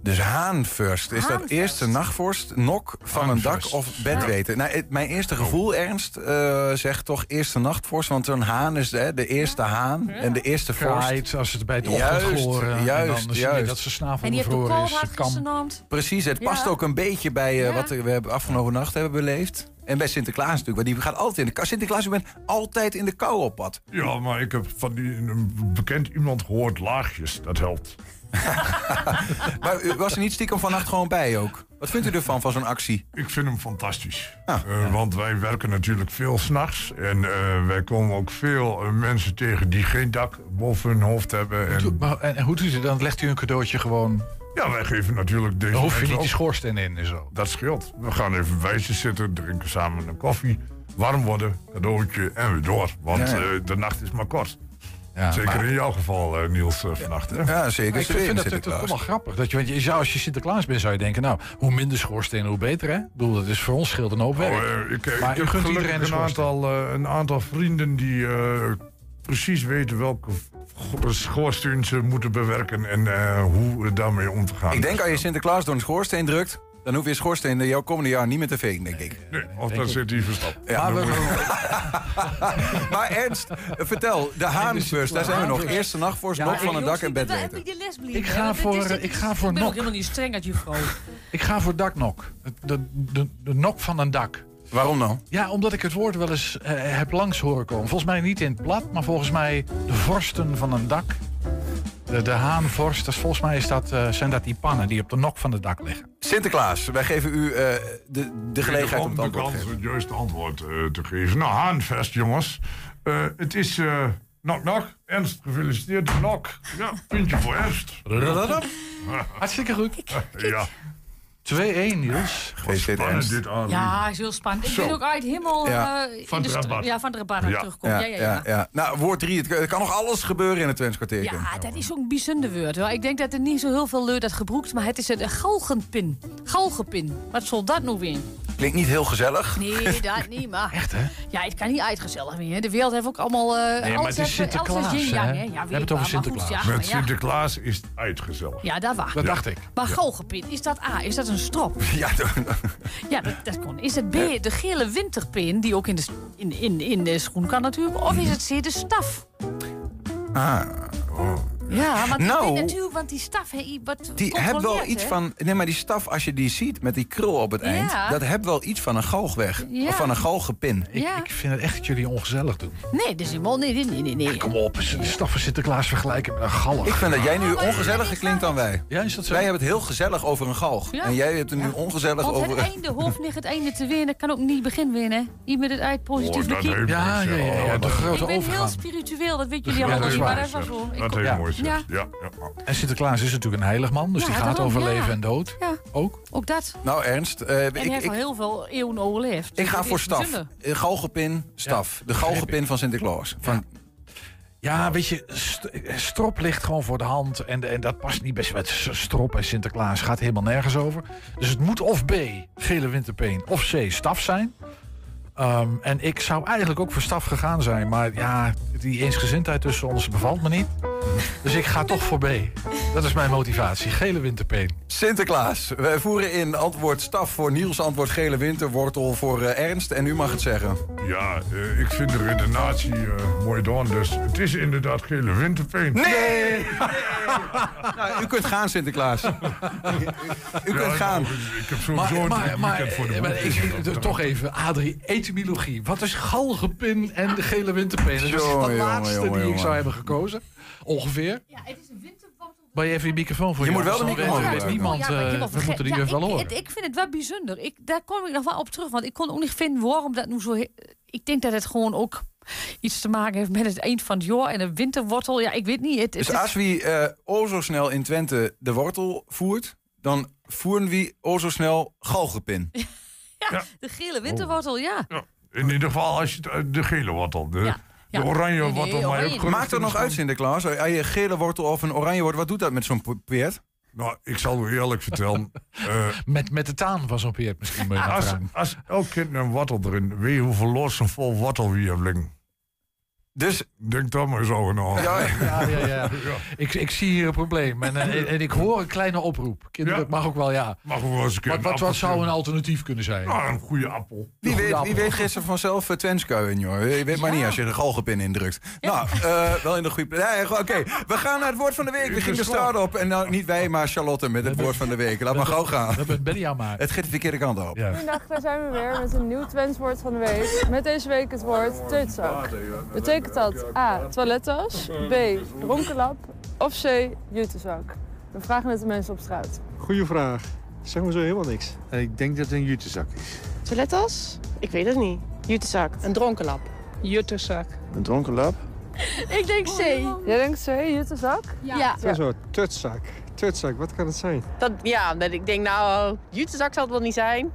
Dus haanvust. Is dat eerste nachtvorst, nok van een dak of bedweten? Nou, het- mijn eerste gevoel, Ernst, eh, zegt toch eerste nachtvorst. Want zo'n haan is de, de eerste haan en de eerste vorst. Als het bij de Juist, ochtend gloren. en juist, dan je juist. dat ze snavel En die bevroren is. Kan. Precies, het past ook een beetje bij eh, Ja. wat we hebben afgelopen nacht hebben beleefd. En bij Sinterklaas natuurlijk, want die gaat altijd in de kou. Sinterklaas, u bent altijd in de kou op pad. Ja, maar ik heb van die, een bekend iemand gehoord laagjes. Dat helpt. Maar u was er niet stiekem vannacht gewoon bij ook? Wat vindt u ervan, van zo'n actie? Ik vind hem fantastisch. Ah, Eh, Want wij werken natuurlijk veel s'nachts. En eh, wij komen ook veel eh, mensen tegen die geen dak boven hun hoofd hebben. En, Maar, en, en hoe doet u dan? Legt u een cadeautje gewoon... ja, wij geven natuurlijk deze Dan hoef je niet die schoorsteen in en zo. Dat scheelt. We gaan even wijsjes zitten, drinken samen een koffie. Warm worden, cadeautje en weer door. Want Ja, eh, de nacht is maar kort. Ja, Zeker maar- in jouw geval, eh, Niels, eh, vannacht. Hè? Ja, zeker. Ik vind, vind dat het toch wel grappig. Dat je, want je zou, als je Sinterklaas bent, zou je denken... nou, hoe minder schoorstenen, hoe beter, hè? Ik bedoel, dat is voor ons scheelt een hoop werk. Oh, ik, eh, maar ik u heb iedereen een aantal, eh, een aantal vrienden die eh, precies weten welke schoorsteen ze moeten bewerken en eh, hoe daarmee om te gaan. Ik denk als je Sinterklaas door een schoorsteen drukt... dan hoef je schoorsteen de jouw komende jaar niet meer te vegen, denk ik. Nee, of dan zit hij. Ja, Dan maar, Ernst, vertel, de haanvust, daar zijn we nog. Eerste nachtvorst, Ja, nok van een dak en bedweten. ik die ga voor, eh, ik ga voor Ik ben ook nok. helemaal niet streng uit juffrouw. Ik ga voor daknok. Het- De, de, de nok van een dak. Waarom dan? Ja, omdat ik het woord wel eens eh, heb langs horen komen. Volgens mij niet in het plat, maar volgens mij de vorsten van een dak. De, de haanvorst, dus volgens mij is dat, eh, zijn dat die pannen die op de nok van het dak liggen. Sinterklaas, wij geven u eh, de, de gelegenheid om het de antwoord te geven. het juiste antwoord eh, te geven. Nou, Haanvest, jongens. Eh, het is eh nok nok. Ernst, gefeliciteerd. Nok. Ja, puntje voor Ernst. Hartstikke goed. Ja. 2-1, Niels. Gefeliciteerd, Spannend Ernst. dit aan. Ja, is heel spannend. Ik Zo. ben ook uit helemaal Ja. eh, Van de rabat. Ja, van de rabat Ja. terugkomen. Ja, ja, ja. ja. Nou, woord 3. Het, het kan nog alles gebeuren in het Twents kwartiertje. Ja, dat is ook een bijzonder woord. hoor. Ik denk dat er niet zo heel veel leuk dat gebruikt, maar het is een galgenpin. Galgenpin. Wat zal dat nou weer? Klinkt niet heel gezellig. Nee, dat niet, maar... Echt, hè? Ja, het kan niet uitgezellig meer. hè. De wereld heeft ook allemaal... eh maar alles het is heeft- alles Sinterklaas, hè? Ja, We weet hebben het over maar goed, Sinterklaas. ja, Met maar ja. Sinterklaas is het uitgezellig. Ja, daar wacht. Dat dacht ik. Maar galgenpin, is dat A? Is dat een strop? Ja, Ja, dat, dat kon. Is het B, de gele winterpin, die ook in de, in, in, in de schoen kan natuurlijk? Of is het C, de staf? ah, Ja, maar Nou. nou, natuurlijk, want die staf, hè, wat Die hebben wel iets van. Nee, maar die staf, als je die ziet met die krul op het eind, Ja. dat heeft wel iets van een galgweg. Ja. Of van een galgenpin. Ik, Ja. ik vind het echt dat jullie ongezellig doen. Nee, dus helemaal nee, nee, nee, nee, nee. Kom op, de staf van Sinterklaas vergelijken met een galg. Ik vind dat jij nu ongezelliger klinkt dan wij. Ja, is dat zo? Wij hebben het heel gezellig over een galg. Ja. En jij hebt het nu ongezellig Want over. het einde hoeft niet het einde te winnen, kan ook niet begin winnen. Je met het uit positief Oh, Ja, ja, ja, ja, de grote Ik ben heel overgang. spiritueel, dat weten jullie allemaal dat is niet, maar waar. dat zo. Ik Dat heeft Ja. mooi. Ja. Ja. Ja, En Sinterklaas is natuurlijk een heilig man, dus Ja, die gaat daarom, over ja. leven en dood. Ja, Ook. ook dat. Nou, Ernst, eh, En ik, hij heeft al ik, heel veel eeuwen overleefd. ik ga voor staf. Galgenpin, staf. De galgenpin van Sinterklaas. Van, Ja, weet je, st- strop ligt gewoon voor de hand. En, en dat past niet best met strop en Sinterklaas. Gaat helemaal nergens over. Dus het moet of B, gele winterpeen, of C, staf zijn. Ehm, en ik zou eigenlijk ook voor staf gegaan zijn. Maar ja, die eensgezindheid tussen ons bevalt me niet. Dus ik ga toch voor B. Dat is mijn motivatie. Gele winterpeen. Sinterklaas. Wij voeren in antwoord staf voor Niels, antwoord gele winterwortel voor eh, Ernst. En u mag het zeggen. Ja, eh, ik vind de redenatie eh, mooi dan. Dus het is inderdaad gele winterpeen. Nee! nou, u kunt gaan, Sinterklaas. u kunt Ja, gaan. nou, ik heb sowieso een druk weekend voor de maar boeg. ik, ik- toch even, Adrie, etymologie. Wat is galgenpin en de gele winterpeen? Dat is Jongen, de jongen, laatste jongen, die ik jongen. zou hebben gekozen. Ongeveer. Ja, het is een winterwortel. Maar je even je microfoon voor Je je moet wel de microfoon weet- niemand, eh, we moeten die wel ik, horen. het- ik vind het wel bijzonder. Ik, daar kom ik nog wel op terug, want ik kon ook niet vinden waarom dat nu zo... Ik denk dat het gewoon ook iets te maken heeft met het eind van het jaar en een winterwortel. Ja, ik weet niet. Het, het Dus als wie eh o zo snel in Twente de wortel voert, dan voeren wie o zo snel galgenpin. ja, de gele winterwortel, ja. Ja, in ieder geval als je de gele wortel. De, Ja. De oranje Nee, nee, wortel. maar oranje Maakt er de nog uit. Sinterklaas? Als je gele wortel of een oranje wortel, wat doet dat met zo'n peert? Nou, ik zal u eerlijk vertellen. eh, Met, met de taan van zo'n peert misschien. je als, als elk kind een wortel erin, weet je hoeveel lossen vol wortel we hebben liggen? Dus Denk daar maar eens over na. Ja, Ja, ja, ja. Ik, ik zie hier een probleem. En, en, en ik hoor een kleine oproep. Mag ook wel, ja. Mag wel eens een keer Wat, een wat, wat appeltje. zou een alternatief kunnen zijn? Nou, een goede appel. wie goede weet, wie appel. weet gisteren vanzelf uh, joh. Je weet maar niet als je de galgenpin indrukt. Nou, eh, wel in de goede... Ja, goed, Oké, we gaan naar het woord van de week. We gingen de straat op. En nou, niet wij, maar Charlotte met het woord van de week. Laat maar gauw gaan. Dat bent Benny aan maar. Het gaat de verkeerde kant op. Ja. Goedendag, daar zijn we weer met een nieuw Twents woord van de week. Met deze week het woord tutzak. Betekent dat A. Toilettas, B. Dronkenlap of C. jutezak? We vragen het de mensen op straat. Goeie vraag. Zeg maar zo helemaal niks. Ik denk dat het een jutezak is. Toilettas? Ik weet het niet. Jutezak. Een dronkenlap. Jutezak. Een dronken lap? Ik denk C. Jij denkt C, jutezak? Ja. Zo, zo, tutzak. Tutzak, wat kan het zijn? Dat, ja, omdat ik denk, nou, jutezak zal het wel niet zijn.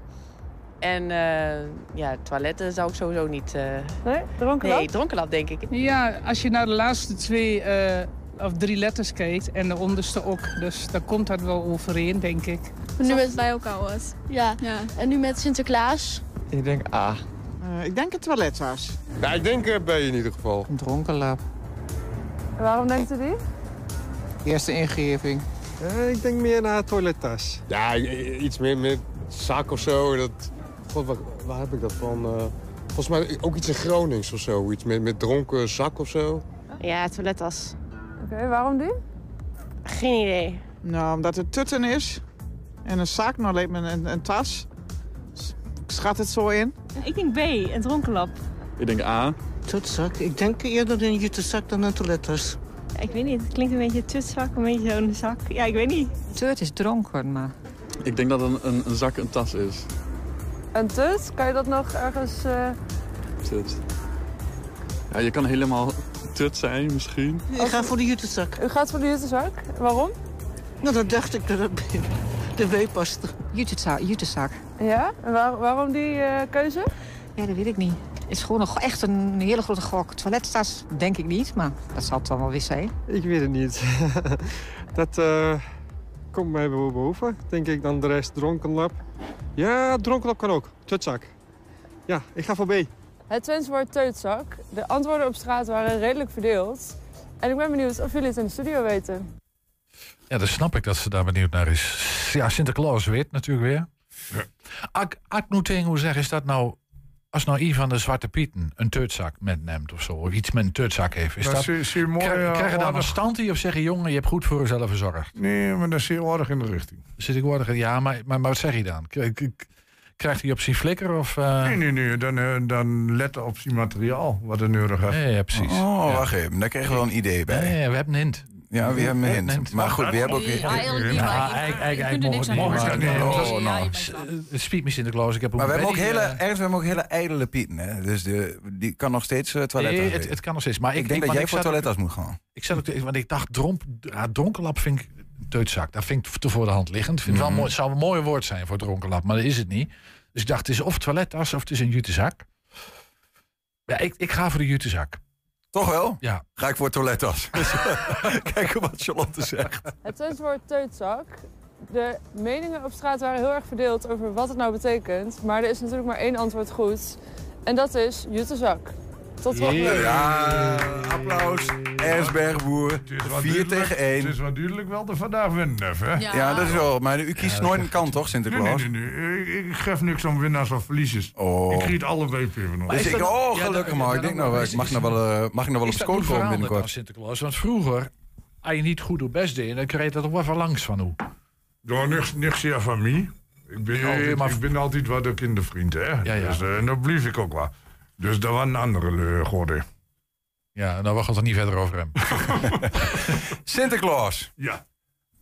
En eh, ja, toiletten zou ik sowieso niet... eh, Nee, dronkenlap? Nee, dronkenlap denk ik. Ja, als je naar de laatste twee eh, of drie letters kijkt en de onderste ook. Dus dan komt dat wel overeen, denk ik. Nu met bij elkaar was. Ja. En nu met Sinterklaas. Ik denk A. ik denk een toilettas. Ja, ik denk uh, B in ieder geval. Een dronkenlap. Waarom denkt u die? Eerste ingeving. Eh, ik denk meer naar toilettas. Ja, iets meer met zak of zo. Dat, God, waar, waar heb ik dat van? Eh, volgens mij ook iets in Gronings of zo. Iets met, met dronken zak of zo. Ja, toilettas. Oké, waarom die? Geen idee. Nou, omdat het tutten is. En een zak, nou leek me een, een tas. Ik schat het zo in. Ik denk B, een dronkenlap. Ik denk A. Tutzak. Ik denk eerder een jutezak dan een toilettas. Ik weet niet, het klinkt een beetje tutzak, een beetje zo'n zak. Ja, ik weet niet. Tut is dronken, maar... Ik denk dat een, een, een zak een tas is. Een tut? Kan je dat nog ergens... eh, Tut. Ja, je kan helemaal tut zijn misschien. Ik ga voor de jutezak. U gaat voor de jutezak? Waarom? Nou, dan dacht ik dat het de W paste. Jutezak. jutezak. Ja? En waar- waarom die eh, keuze? Ja, dat weet ik niet. Het is gewoon een, go- echt een hele grote gok. Toilettas denk ik niet, maar dat zal het dan wel weer zijn. Ik weet het niet. dat eh, komt mij wel boven. Denk ik dan de rest dronkenlap. Ja, dronkenlap kan ook. Tutzak. Ja, ik ga voor B. Het Twents woord teutzak. De antwoorden op straat waren redelijk verdeeld. En ik ben benieuwd of jullie het in de studio weten. Ja, dan snap ik dat ze daar benieuwd naar is. Ja, Sinterklaas weet natuurlijk weer. Ak, ak nu tegen hoe zeggen, is dat nou... Als nou een van de Zwarte Pieten een tuutzak metneemt of zo, of iets met een tuutzak heeft, is Dat dat, zie- zie je mooi, krijg, krijg je dan een aardig. stand hier of zeg je, jongen, je hebt goed voor jezelf gezorgd? Nee, maar dat is heel aardig in de richting. Zit ik worden, ja, maar, maar, maar wat zeg je dan? Krijgt hij op zijn flikker of... eh, Nee, nee, nee. Dan, eh, dan letten op zijn materiaal wat er nodig heeft. Ja, ja, precies. Oh, wacht even. Daar kregen we wel een idee bij. Ja, ja, we hebben een hint. Ja, we hebben een hint. Maar goed, we hebben ook... Eigenlijk mogen we niet. Het spiet me Sinterklaas. Ik heb Maar we hebben ook hele, eh, ergens, we hebben ook hele ijdele pieten. Hè? Dus de, die kan nog steeds eh toiletten. Nee, het, het kan nog steeds. Maar ik, ik, denk dat jij voor zat ook- toilettas moet gaan. Ik zat ook, want ik dacht, dronk, ja, dronkenlap vind ik een teutzak. Dat vind ik te voor de hand liggend. Vind het wel Mhm. mooi, het zou een mooi woord zijn voor dronkenlap, maar dat is het niet. Dus ik dacht, het is of toilettas of het is een jutezak. Ja, ik, ik ga voor de jutezak. Toch wel? Ja. Ga ik voor toilettas. Kijken wat Charlotte zegt. Het Twents-woord teutzak. De meningen op straat waren heel erg verdeeld over wat het nou betekent. Maar er is natuurlijk maar één antwoord goed. En dat is jutezak. Tot volgende week. Ja, applaus. Ersbergboer. 4 tegen 1. Het is duidelijk wel de vandaag winnen, hè? Ja. dat is wel. Maar u kiest nooit een kant, toch, Sinterklaas? nee, nee. nee. Ik, ik geef niks om winnaars of verliezers. Oh. Ik giet allebei even Dus ik, oh, gelukkig maar. Ik denk nou, ik mag nog wel, eh, mag ik nog wel op Is dat school niet komen binnenkort. Sinterklaas? Want vroeger, als je niet goed op best deed, dan kreeg je dat toch wel van langs van hoe. Door niks, niks zeer van mij. Ik ben, Nee, altijd, maar- ik ben altijd wat de kindervriend, hè? Ja, ja. Dus, eh, en dat blief ik ook wel. Dus dat was een andere uh, gorde. Ja, nou, we gaan het er niet verder over hebben. Sinterklaas. Ja.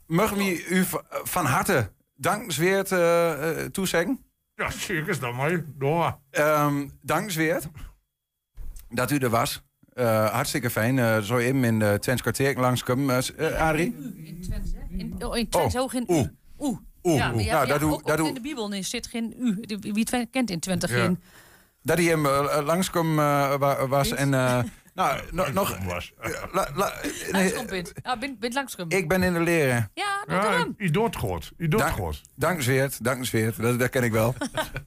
Mogen we u van harte dankzweert eh eh, toezeggen? Ja, zeker is dat mooi. Door. Ehm dankzweert dat u er was. Eh, hartstikke fijn. Eh zo even in de Twents kwartier langskomen. Uh, Arie? In, oh, in Twents ook geen Oeh. u. Oeh. Oeh, Ja, oeh. maar ja, Nou, ja, dat doe- ook, dat ook doe- in de Bijbel nee, zit geen u. Wie kent in Twente Ja. geen... Dat hij hem eh, langskomen eh, wa- was. En eh, nou, no- nog... La, la, nee, Langskomt bent. Ja, bent, bent langskomen. ik ben in de leren. Ja, dat Ja, daarom. je doet goed. Je doet Dank- goed. Dat, dat ken ik wel.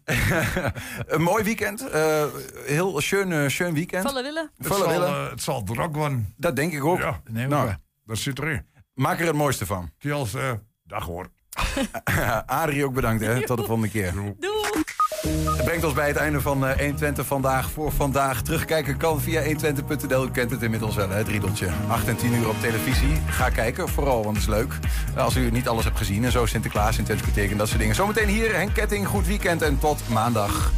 een mooi weekend. eh, heel schön, schön weekend. Vallen willen. Het Volle zal, willen. het zal druk worden. Dat denk ik ook. Ja, Nee, Nou, dat zit erin. maak er het mooiste van. Kiels, eh, dag hoor. Adrie ook bedankt. Hè. Tot de volgende keer. Dat brengt ons bij het einde van eh 120 vandaag voor vandaag. Terugkijken kan via 120.nl. U kent het inmiddels wel, het riedeltje. 8 en 10 uur op televisie. Ga kijken, vooral, want het is leuk. Als u niet alles hebt gezien en zo Sinterklaas in Twents betekent dat soort dingen. Zometeen hier Henk Ketting, goed weekend en tot maandag.